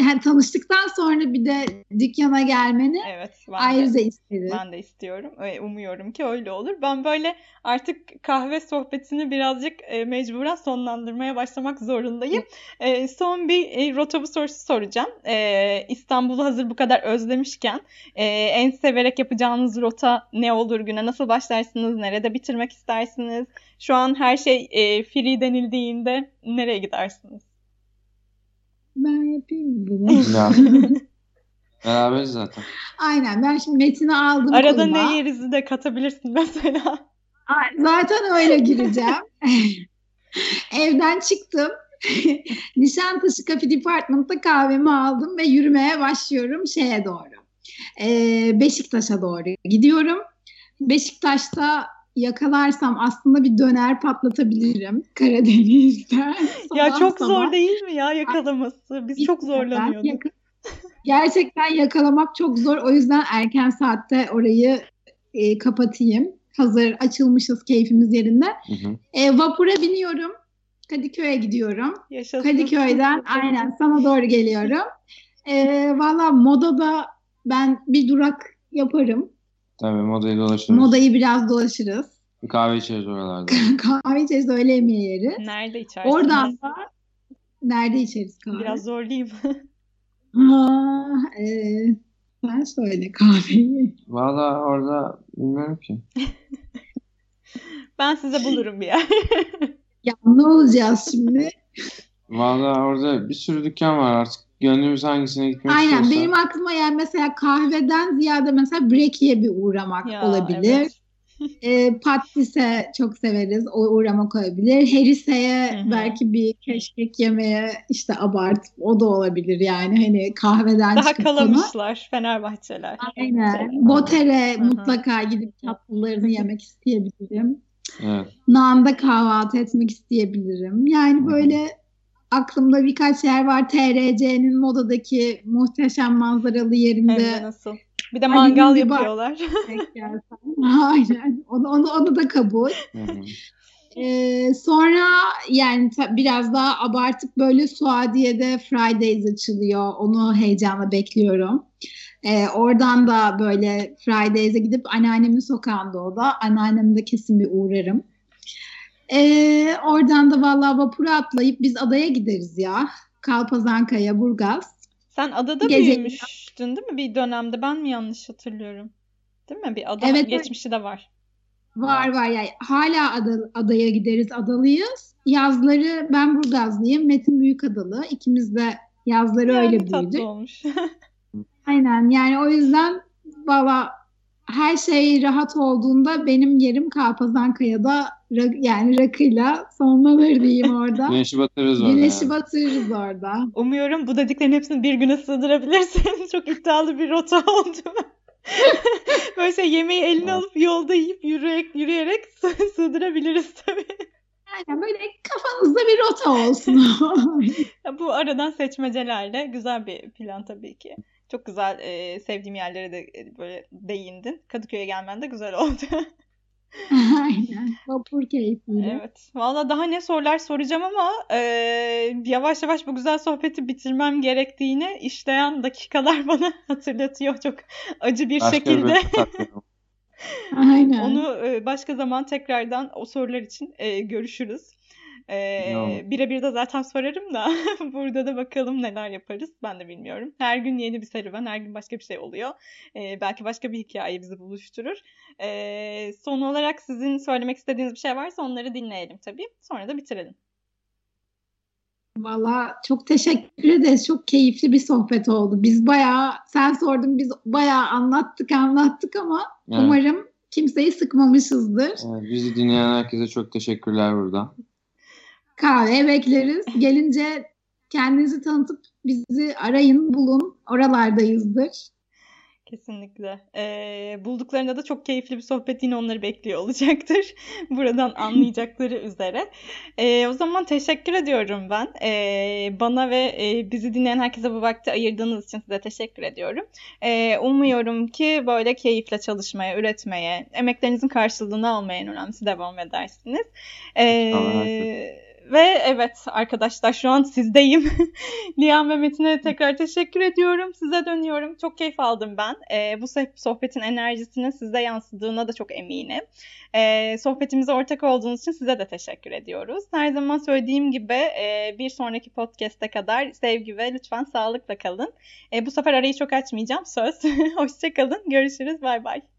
Yani tanıştıktan sonra bir de dükkana gelmeni Evet ben de, ayrıca isteriz. ben de istiyorum. Umuyorum ki öyle olur. Ben böyle artık kahve sohbetini birazcık e, mecburen sonlandırmaya başlamak zorundayım. E, son bir e, rota bu sorusu soracağım. E, İstanbul'u hazır bu kadar özlemişken e, en severek yapacağınız rota ne olur güne? Nasıl başlarsınız? Nerede bitirmek istersiniz? Şu an her şey e, free denildiğinde nereye gidersiniz? Ben yapayım bunu. Ya. Beraberiz zaten. Aynen ben şimdi Metin'i aldım Arada koluma. ne yerizi de katabilirsin mesela. Zaten öyle gireceğim. Evden çıktım. Nişantaşı Cafe Department'ta kahvemi aldım ve yürümeye başlıyorum şeye doğru. Ee, Beşiktaş'a doğru gidiyorum. Beşiktaş'ta yakalarsam aslında bir döner patlatabilirim Karadeniz'den. ya çok sabah. zor değil mi ya yakalaması? Biz çok zorlanıyorduk. Gerçekten yakalamak çok zor. O yüzden erken saatte orayı e, kapatayım. Hazır açılmışız keyfimiz yerinde. Hı hı. E, vapura biniyorum. Kadıköy'e gidiyorum. Yaşasın. Kadıköy'den aynen sana doğru geliyorum. E, Valla modada ben bir durak yaparım. Tabii modayı dolaşırız. Modayı biraz dolaşırız. Bir kahve içeriz oralarda. kahve içeriz öğle yemeği yeriz. Nerede içersiniz? Oradan da nerede içeriz kahve? Biraz zorlayayım. ha, e, sen söyle kahveyi. Valla orada bilmiyorum ki. ben size bulurum bir yer. ya ne olacağız şimdi? Valla orada bir sürü dükkan var artık. Gönlümüz hangisine gitmek Aynen istiyorsa. benim aklıma yani mesela kahveden ziyade mesela brekiye bir uğramak ya, olabilir. Evet. e, Patlis'e çok severiz. O uğramak olabilir. Herise'ye belki bir keşkek yemeye işte abart o da olabilir yani hani kahveden Daha çıkıp kalamışlar konu. Fenerbahçeler. Aynen. Botere mutlaka gidip tatlılarını yemek isteyebilirim. Evet. Naan'da kahvaltı etmek isteyebilirim. Yani böyle aklımda birkaç yer var. TRC'nin modadaki muhteşem manzaralı yerinde. Hem nasıl? Bir de mangal yapıyorlar. Aynen. Onu, onu, onu da kabul. Ee, sonra yani biraz daha abartıp böyle Suadiye'de Fridays açılıyor. Onu heyecanla bekliyorum. Ee, oradan da böyle Fridays'e gidip anneannemin sokağında o da. Anneannemde kesin bir uğrarım. Ee, oradan da vallahi vapura atlayıp biz adaya gideriz ya. Kalpazankaya, Burgaz. Sen adada Gece... büyümüştün değil mi bir dönemde? Ben mi yanlış hatırlıyorum? Değil mi? Bir ada evet, geçmişi de var. Var var yani hala ada, adaya gideriz adalıyız. Yazları ben Burgazlıyım. Metin büyük adalı. İkimiz de yazları yani öyle büyüdük. olmuş. Aynen yani o yüzden valla her şey rahat olduğunda benim yerim Kalpazankaya'da yani rakıyla sonmaları diyeyim orada. Güneşi batırırız orada. Güneşi yani. batırırız orada. Umuyorum bu dediklerin hepsini bir güne sığdırabilirsin. Çok iddialı bir rota oldu. Böyle şey yemeği eline alıp yolda yiyip yürüyerek, yürüyerek sığdırabiliriz tabii. Aynen böyle kafanızda bir rota olsun. bu aradan seçmecelerle güzel bir plan tabii ki. Çok güzel e, sevdiğim yerlere de böyle değindin. Kadıköy'e gelmen de güzel oldu. Aynen. Vapur keyifli. Evet. Valla daha ne sorular soracağım ama e, yavaş yavaş bu güzel sohbeti bitirmem gerektiğini işleyen dakikalar bana hatırlatıyor çok acı bir Başka şekilde. Bir Aynen. Onu e, başka zaman tekrardan o sorular için e, görüşürüz. Ee, birebir de zaten sorarım da burada da bakalım neler yaparız ben de bilmiyorum. Her gün yeni bir serüven, her gün başka bir şey oluyor. Ee, belki başka bir hikaye bizi buluşturur. Ee, son olarak sizin söylemek istediğiniz bir şey varsa onları dinleyelim tabii. Sonra da bitirelim. Valla çok teşekkür ederiz. Çok keyifli bir sohbet oldu. Biz bayağı, sen sordun biz bayağı anlattık anlattık ama evet. umarım kimseyi sıkmamışızdır. Evet, bizi dinleyen herkese çok teşekkürler burada kahve bekleriz. Gelince kendinizi tanıtıp bizi arayın, bulun. Oralardayızdır. Kesinlikle. Ee, bulduklarında da çok keyifli bir sohbet yine onları bekliyor olacaktır. Buradan anlayacakları üzere. Ee, o zaman teşekkür ediyorum ben. Ee, bana ve e, bizi dinleyen herkese bu vakti ayırdığınız için size teşekkür ediyorum. Ee, umuyorum ki böyle keyifle çalışmaya, üretmeye, emeklerinizin karşılığını almaya en önemlisi devam edersiniz. Ee, ve evet arkadaşlar şu an sizdeyim. Liam ve Metin'e tekrar teşekkür ediyorum. Size dönüyorum. Çok keyif aldım ben. Ee, bu sohbetin enerjisinin size yansıdığına da çok eminim. Ee, sohbetimize ortak olduğunuz için size de teşekkür ediyoruz. Her zaman söylediğim gibi e, bir sonraki podcast'e kadar sevgi ve lütfen sağlıkla kalın. E, bu sefer arayı çok açmayacağım. Söz. Hoşçakalın. Görüşürüz. Bay bay.